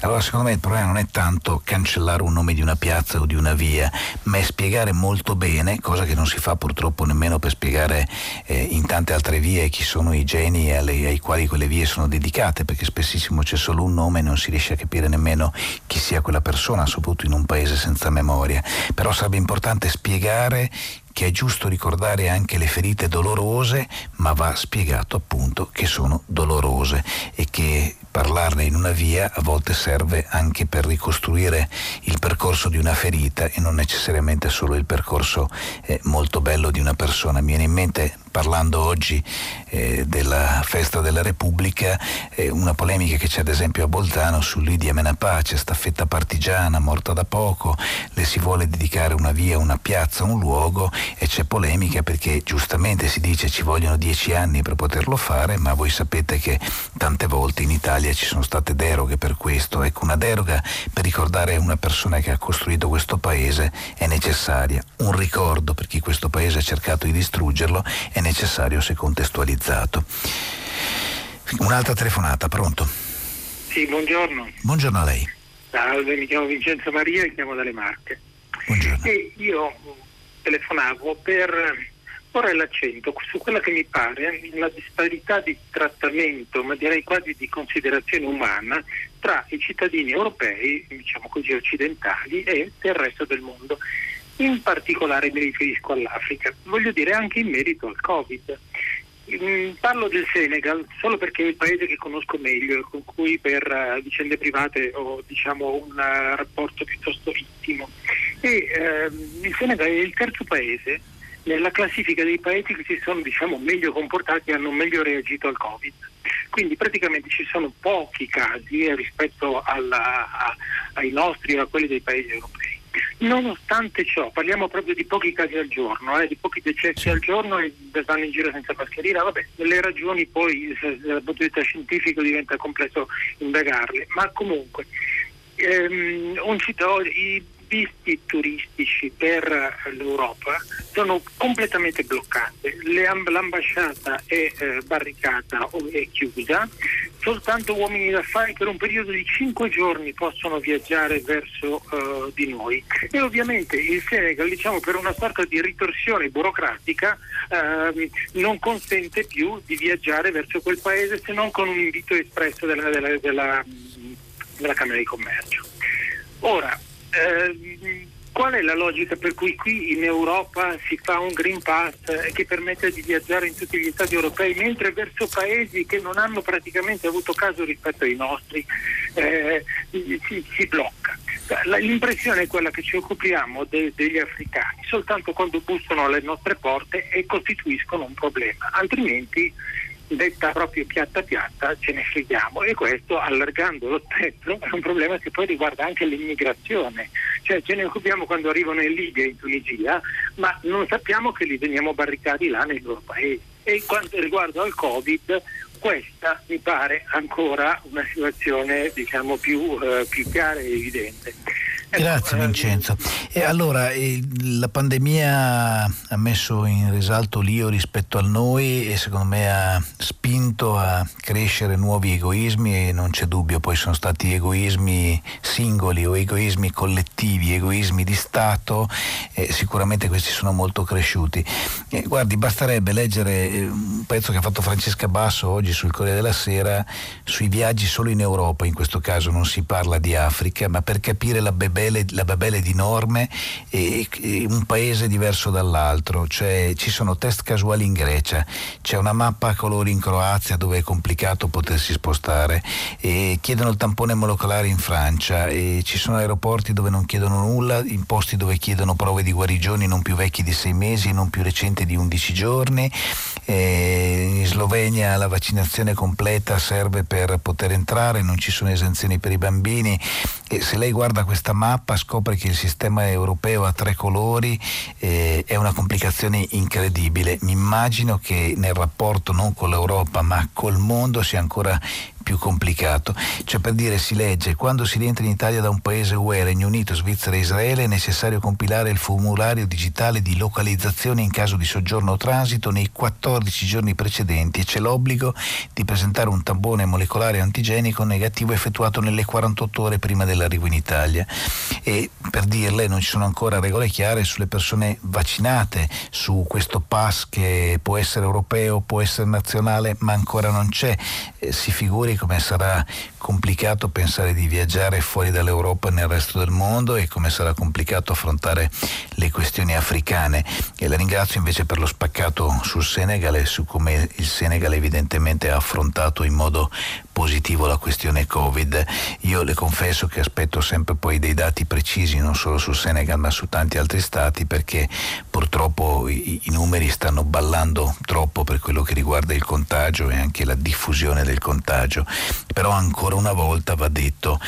Allora secondo me il problema non è tanto cancellare un nome di una piazza o di una via, ma è spiegare molto bene, cosa che non si fa purtroppo nemmeno per spiegare eh, in tante altre vie chi sono i geni alle, ai quali quelle vie sono dedicate, perché spessissimo c'è solo un nome e non si riesce a capire nemmeno chi sia quella persona, soprattutto in un paese senza memoria. Però sarebbe importante spiegare evitare che è giusto ricordare anche le ferite dolorose, ma va spiegato appunto che sono dolorose e che parlarne in una via a volte serve anche per ricostruire il percorso di una ferita e non necessariamente solo il percorso eh, molto bello di una persona. Mi viene in mente parlando oggi eh, della festa della Repubblica, eh, una polemica che c'è ad esempio a Bolzano su Lidia Menapace, staffetta partigiana, morta da poco, le si vuole dedicare una via, una piazza, un luogo e c'è polemica perché giustamente si dice ci vogliono dieci anni per poterlo fare, ma voi sapete che tante volte in Italia ci sono state deroghe per questo. Ecco, una deroga per ricordare una persona che ha costruito questo paese è necessaria. Un ricordo per chi questo paese ha cercato di distruggerlo è necessario se contestualizzato. Un'altra telefonata, pronto? Sì, buongiorno. Buongiorno a lei. Salve, mi chiamo Vincenzo Maria e chiamo dalle Marche. Buongiorno. E io telefonavo per porre l'accento su quella che mi pare la disparità di trattamento, ma direi quasi di considerazione umana, tra i cittadini europei, diciamo così occidentali, e del resto del mondo. In particolare mi riferisco all'Africa, voglio dire anche in merito al Covid. Mm, parlo del Senegal solo perché è il paese che conosco meglio e con cui per uh, vicende private ho diciamo, un uh, rapporto piuttosto intimo. E, uh, il Senegal è il terzo paese nella classifica dei paesi che si sono diciamo, meglio comportati e hanno meglio reagito al Covid. Quindi praticamente ci sono pochi casi eh, rispetto alla, ai nostri o a quelli dei paesi europei. Nonostante ciò, parliamo proprio di pochi casi al giorno, eh, di pochi decessi al giorno e vanno in giro senza mascherina, vabbè, le ragioni poi dal punto di vista scientifico diventa complesso indagarle, ma comunque ehm, un i visti turistici per l'Europa sono completamente bloccate, l'ambasciata è eh, barricata o è chiusa, soltanto uomini d'affari per un periodo di 5 giorni possono viaggiare verso uh, di noi. E ovviamente il Senegal diciamo per una sorta di ritorsione burocratica uh, non consente più di viaggiare verso quel paese se non con un invito espresso della, della, della, della Camera di Commercio. Ora, eh, qual è la logica per cui qui in Europa si fa un Green Pass che permette di viaggiare in tutti gli Stati europei, mentre verso paesi che non hanno praticamente avuto caso rispetto ai nostri eh, si, si, blocca? L'impressione è quella che ci occupiamo de, degli africani soltanto quando bussano alle nostre porte e costituiscono un problema, altrimenti detta proprio piatta piatta ce ne freghiamo e questo allargando lo spettro è un problema che poi riguarda anche l'immigrazione, cioè ce ne occupiamo quando arrivano in Libia e in Tunisia, ma non sappiamo che li veniamo barricati là nei loro paesi. E quanto riguarda il Covid, questa mi pare ancora una situazione diciamo, più, eh, più chiara e evidente. Grazie Vincenzo. E allora la pandemia ha messo in risalto l'io rispetto a noi e secondo me ha spinto a crescere nuovi egoismi e non c'è dubbio, poi sono stati egoismi singoli o egoismi collettivi, egoismi di Stato e sicuramente questi sono molto cresciuti. E guardi, basterebbe leggere eh, un pezzo che ha fatto Francesca Basso oggi sul Corriere della Sera sui viaggi solo in Europa, in questo caso non si parla di Africa, ma per capire la bebè babele, la babele di norme e, e un paese diverso dall'altro, cioè ci sono test casuali in Grecia, c'è una mappa a colori in Croazia dove è complicato potersi spostare, e chiedono il tampone molecolare in Francia, e ci sono aeroporti dove non chiedono nulla, in posti dove chiedono prove di guarigione non più vecchi di sei mesi, non più recenti di 11 giorni, e in Slovenia la vaccinazione completa serve per poter entrare, non ci sono esenzioni per i bambini. E se lei guarda questa mappa mappa scopre che il sistema europeo ha tre colori, eh, è una complicazione incredibile. Mi immagino che nel rapporto non con l'Europa ma col mondo sia ancora più complicato. Cioè per dire si legge quando si rientra in Italia da un paese UE, Regno Unito, Svizzera e Israele è necessario compilare il formulario digitale di localizzazione in caso di soggiorno o transito nei 14 giorni precedenti e c'è l'obbligo di presentare un tampone molecolare antigenico negativo effettuato nelle 48 ore prima dell'arrivo in Italia. E per dirle non ci sono ancora regole chiare sulle persone vaccinate, su questo pass che può essere europeo, può essere nazionale, ma ancora non c'è. Eh, si figuri come sarà complicato pensare di viaggiare fuori dall'Europa nel resto del mondo e come sarà complicato affrontare le questioni africane. E la ringrazio invece per lo spaccato sul Senegal e su come il Senegal evidentemente ha affrontato in modo positivo la questione Covid. Io le confesso che aspetto sempre poi dei dati precisi, non solo sul Senegal ma su tanti altri stati, perché purtroppo i, i numeri stanno ballando troppo per quello che riguarda il contagio e anche la diffusione del contagio. Però ancora una volta va detto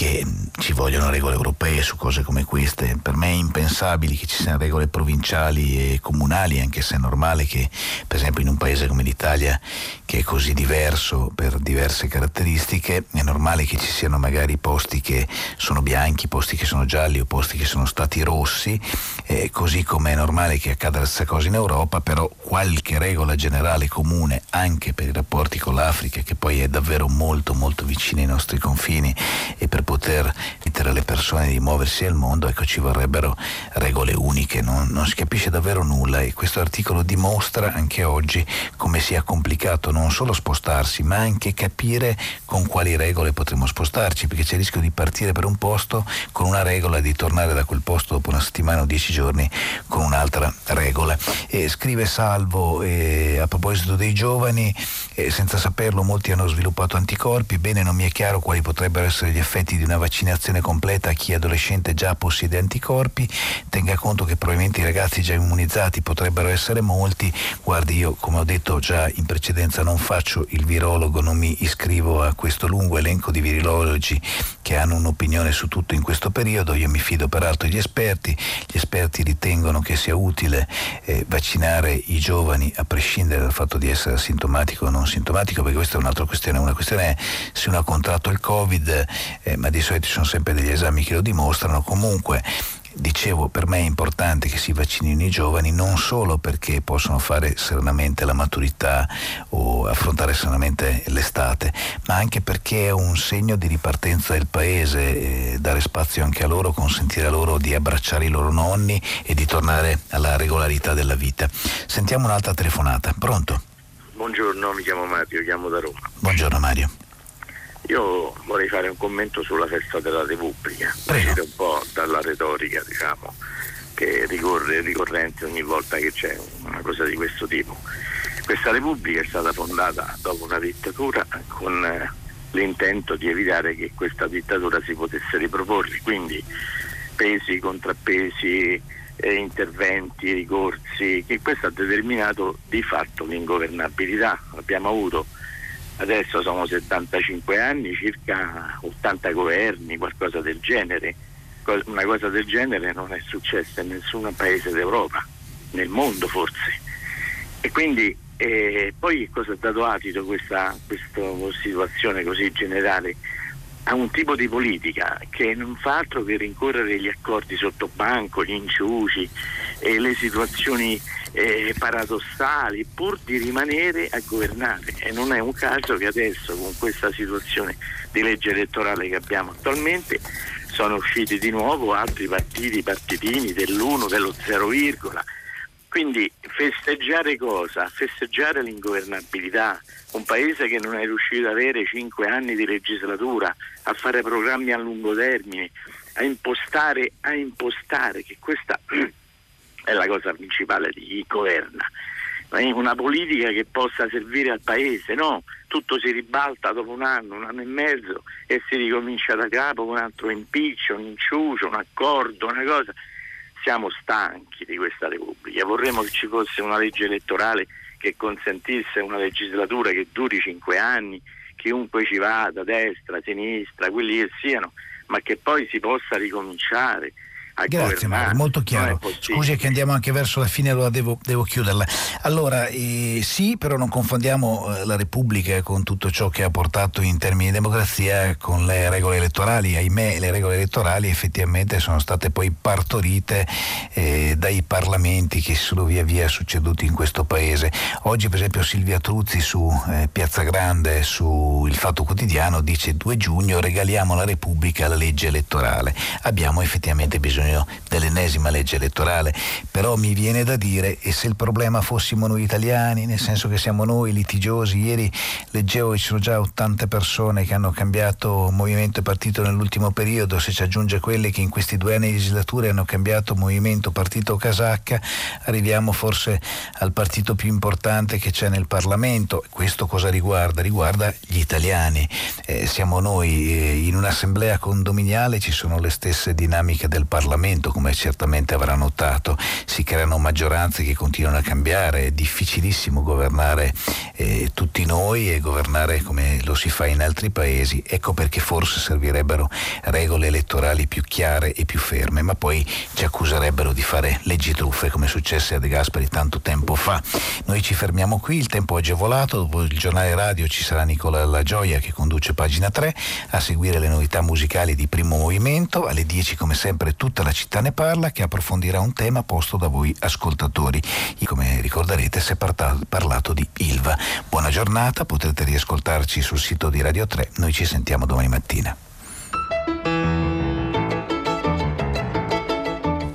che ci vogliono regole europee su cose come queste. Per me è impensabile che ci siano regole provinciali e comunali, anche se è normale che, per esempio, in un paese come l'Italia, che è così diverso per diverse caratteristiche, è normale che ci siano magari posti che sono bianchi, posti che sono gialli o posti che sono stati rossi, eh, così come è normale che accada la stessa cosa in Europa, però qualche regola generale comune anche per i rapporti con l'Africa, che poi è davvero molto molto vicina ai nostri confini e per poter mettere alle persone di muoversi nel mondo, ecco ci vorrebbero regole uniche, non, non si capisce davvero nulla e questo articolo dimostra anche oggi come sia complicato non solo spostarsi, ma anche capire con quali regole potremo spostarci, perché c'è il rischio di partire per un posto con una regola e di tornare da quel posto dopo una settimana o dieci giorni con un'altra regola. E scrive Salvo eh, a proposito dei giovani, eh, senza saperlo molti hanno sviluppato anticorpi, bene non mi è chiaro quali potrebbero essere gli effetti di una vaccinazione completa a chi adolescente già possiede anticorpi, tenga conto che probabilmente i ragazzi già immunizzati potrebbero essere molti, guardi io come ho detto già in precedenza non faccio il virologo, non mi iscrivo a questo lungo elenco di virologi che hanno un'opinione su tutto in questo periodo, io mi fido peraltro degli esperti, gli esperti ritengono che sia utile eh, vaccinare i giovani a prescindere dal fatto di essere asintomatico o non sintomatico, perché questa è un'altra questione, una questione è se uno ha contratto il Covid, eh, ma di solito ci sono sempre degli esami che lo dimostrano, comunque Dicevo, per me è importante che si vaccinino i giovani non solo perché possono fare serenamente la maturità o affrontare serenamente l'estate, ma anche perché è un segno di ripartenza del paese, eh, dare spazio anche a loro, consentire a loro di abbracciare i loro nonni e di tornare alla regolarità della vita. Sentiamo un'altra telefonata. Pronto? Buongiorno, mi chiamo Mario, chiamo da Roma. Buongiorno Mario. Io vorrei fare un commento sulla festa della Repubblica, uscire un po' dalla retorica, diciamo, che ricorre ricorrente ogni volta che c'è una cosa di questo tipo. Questa Repubblica è stata fondata dopo una dittatura con eh, l'intento di evitare che questa dittatura si potesse riproporre, quindi pesi, contrappesi, eh, interventi, ricorsi, che questo ha determinato di fatto l'ingovernabilità. Abbiamo avuto adesso sono 75 anni, circa 80 governi, qualcosa del genere. Una cosa del genere non è successa in nessun paese d'Europa, nel mondo forse. E quindi eh, poi cosa ha dato adito questa, questa situazione così generale? A un tipo di politica che non fa altro che rincorrere gli accordi sotto banco, gli inciuci e le situazioni eh, paradossali pur di rimanere a governare. E non è un caso che adesso con questa situazione di legge elettorale che abbiamo attualmente sono usciti di nuovo altri partiti, partitini dell'1, dello 0, quindi festeggiare cosa? Festeggiare l'ingovernabilità, un paese che non è riuscito ad avere cinque anni di legislatura, a fare programmi a lungo termine, a impostare, a impostare che questa è la cosa principale di chi governa. Una politica che possa servire al paese, no? Tutto si ribalta dopo un anno, un anno e mezzo e si ricomincia da capo con un altro impiccio, un inciucio, un accordo, una cosa. Siamo stanchi di questa Repubblica, vorremmo che ci fosse una legge elettorale che consentisse una legislatura che duri cinque anni, chiunque ci vada, destra, sinistra, quelli che siano, ma che poi si possa ricominciare Grazie Mario, molto chiaro. Scusi che andiamo anche verso la fine, allora devo, devo chiuderla. Allora, eh, sì, però non confondiamo eh, la Repubblica con tutto ciò che ha portato in termini di democrazia con le regole elettorali. Ahimè, le regole elettorali effettivamente sono state poi partorite eh, dai parlamenti che sono via via succeduti in questo paese. Oggi, per esempio, Silvia Truzzi su eh, Piazza Grande, su Il Fatto Quotidiano, dice 2 giugno regaliamo alla Repubblica la legge elettorale. Abbiamo effettivamente bisogno dell'ennesima legge elettorale, però mi viene da dire, e se il problema fossimo noi italiani, nel senso che siamo noi litigiosi, ieri leggevo ci sono già 80 persone che hanno cambiato movimento e partito nell'ultimo periodo, se ci aggiunge quelle che in questi due anni di legislatura hanno cambiato movimento partito casacca, arriviamo forse al partito più importante che c'è nel Parlamento. Questo cosa riguarda? Riguarda gli italiani. Eh, siamo noi eh, in un'assemblea condominiale, ci sono le stesse dinamiche del Parlamento, come certamente avrà notato, si creano maggioranze che continuano a cambiare, è difficilissimo governare eh, tutti noi e governare come lo si fa in altri paesi, ecco perché forse servirebbero regole elettorali più chiare e più ferme, ma poi ci accuserebbero di fare leggi truffe come successe a De Gasperi tanto tempo fa. Noi ci fermiamo qui, il tempo è agevolato, dopo il giornale radio ci sarà Nicola La Gioia che conduce pagina 3 a seguire le novità musicali di primo movimento, alle 10 come sempre tutta la città ne parla che approfondirà un tema posto da voi ascoltatori. Come ricorderete si è parlato di Ilva. Buona giornata, potrete riascoltarci sul sito di Radio 3, noi ci sentiamo domani mattina.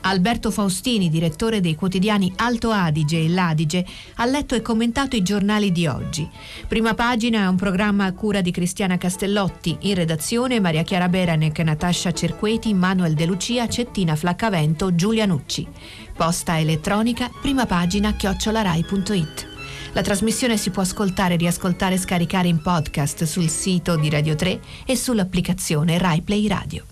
Alberto Faustini, direttore dei quotidiani Alto Adige e L'Adige, ha letto e commentato i giornali di oggi. Prima pagina è un programma a cura di Cristiana Castellotti, in redazione Maria Chiara Beranec, Natascia Cerqueti, Manuel De Lucia, Cettina Flaccavento, Giulia Nucci. Posta elettronica, prima pagina chiocciolarai.it. La trasmissione si può ascoltare, riascoltare e scaricare in podcast sul sito di Radio 3 e sull'applicazione RaiPlay Radio.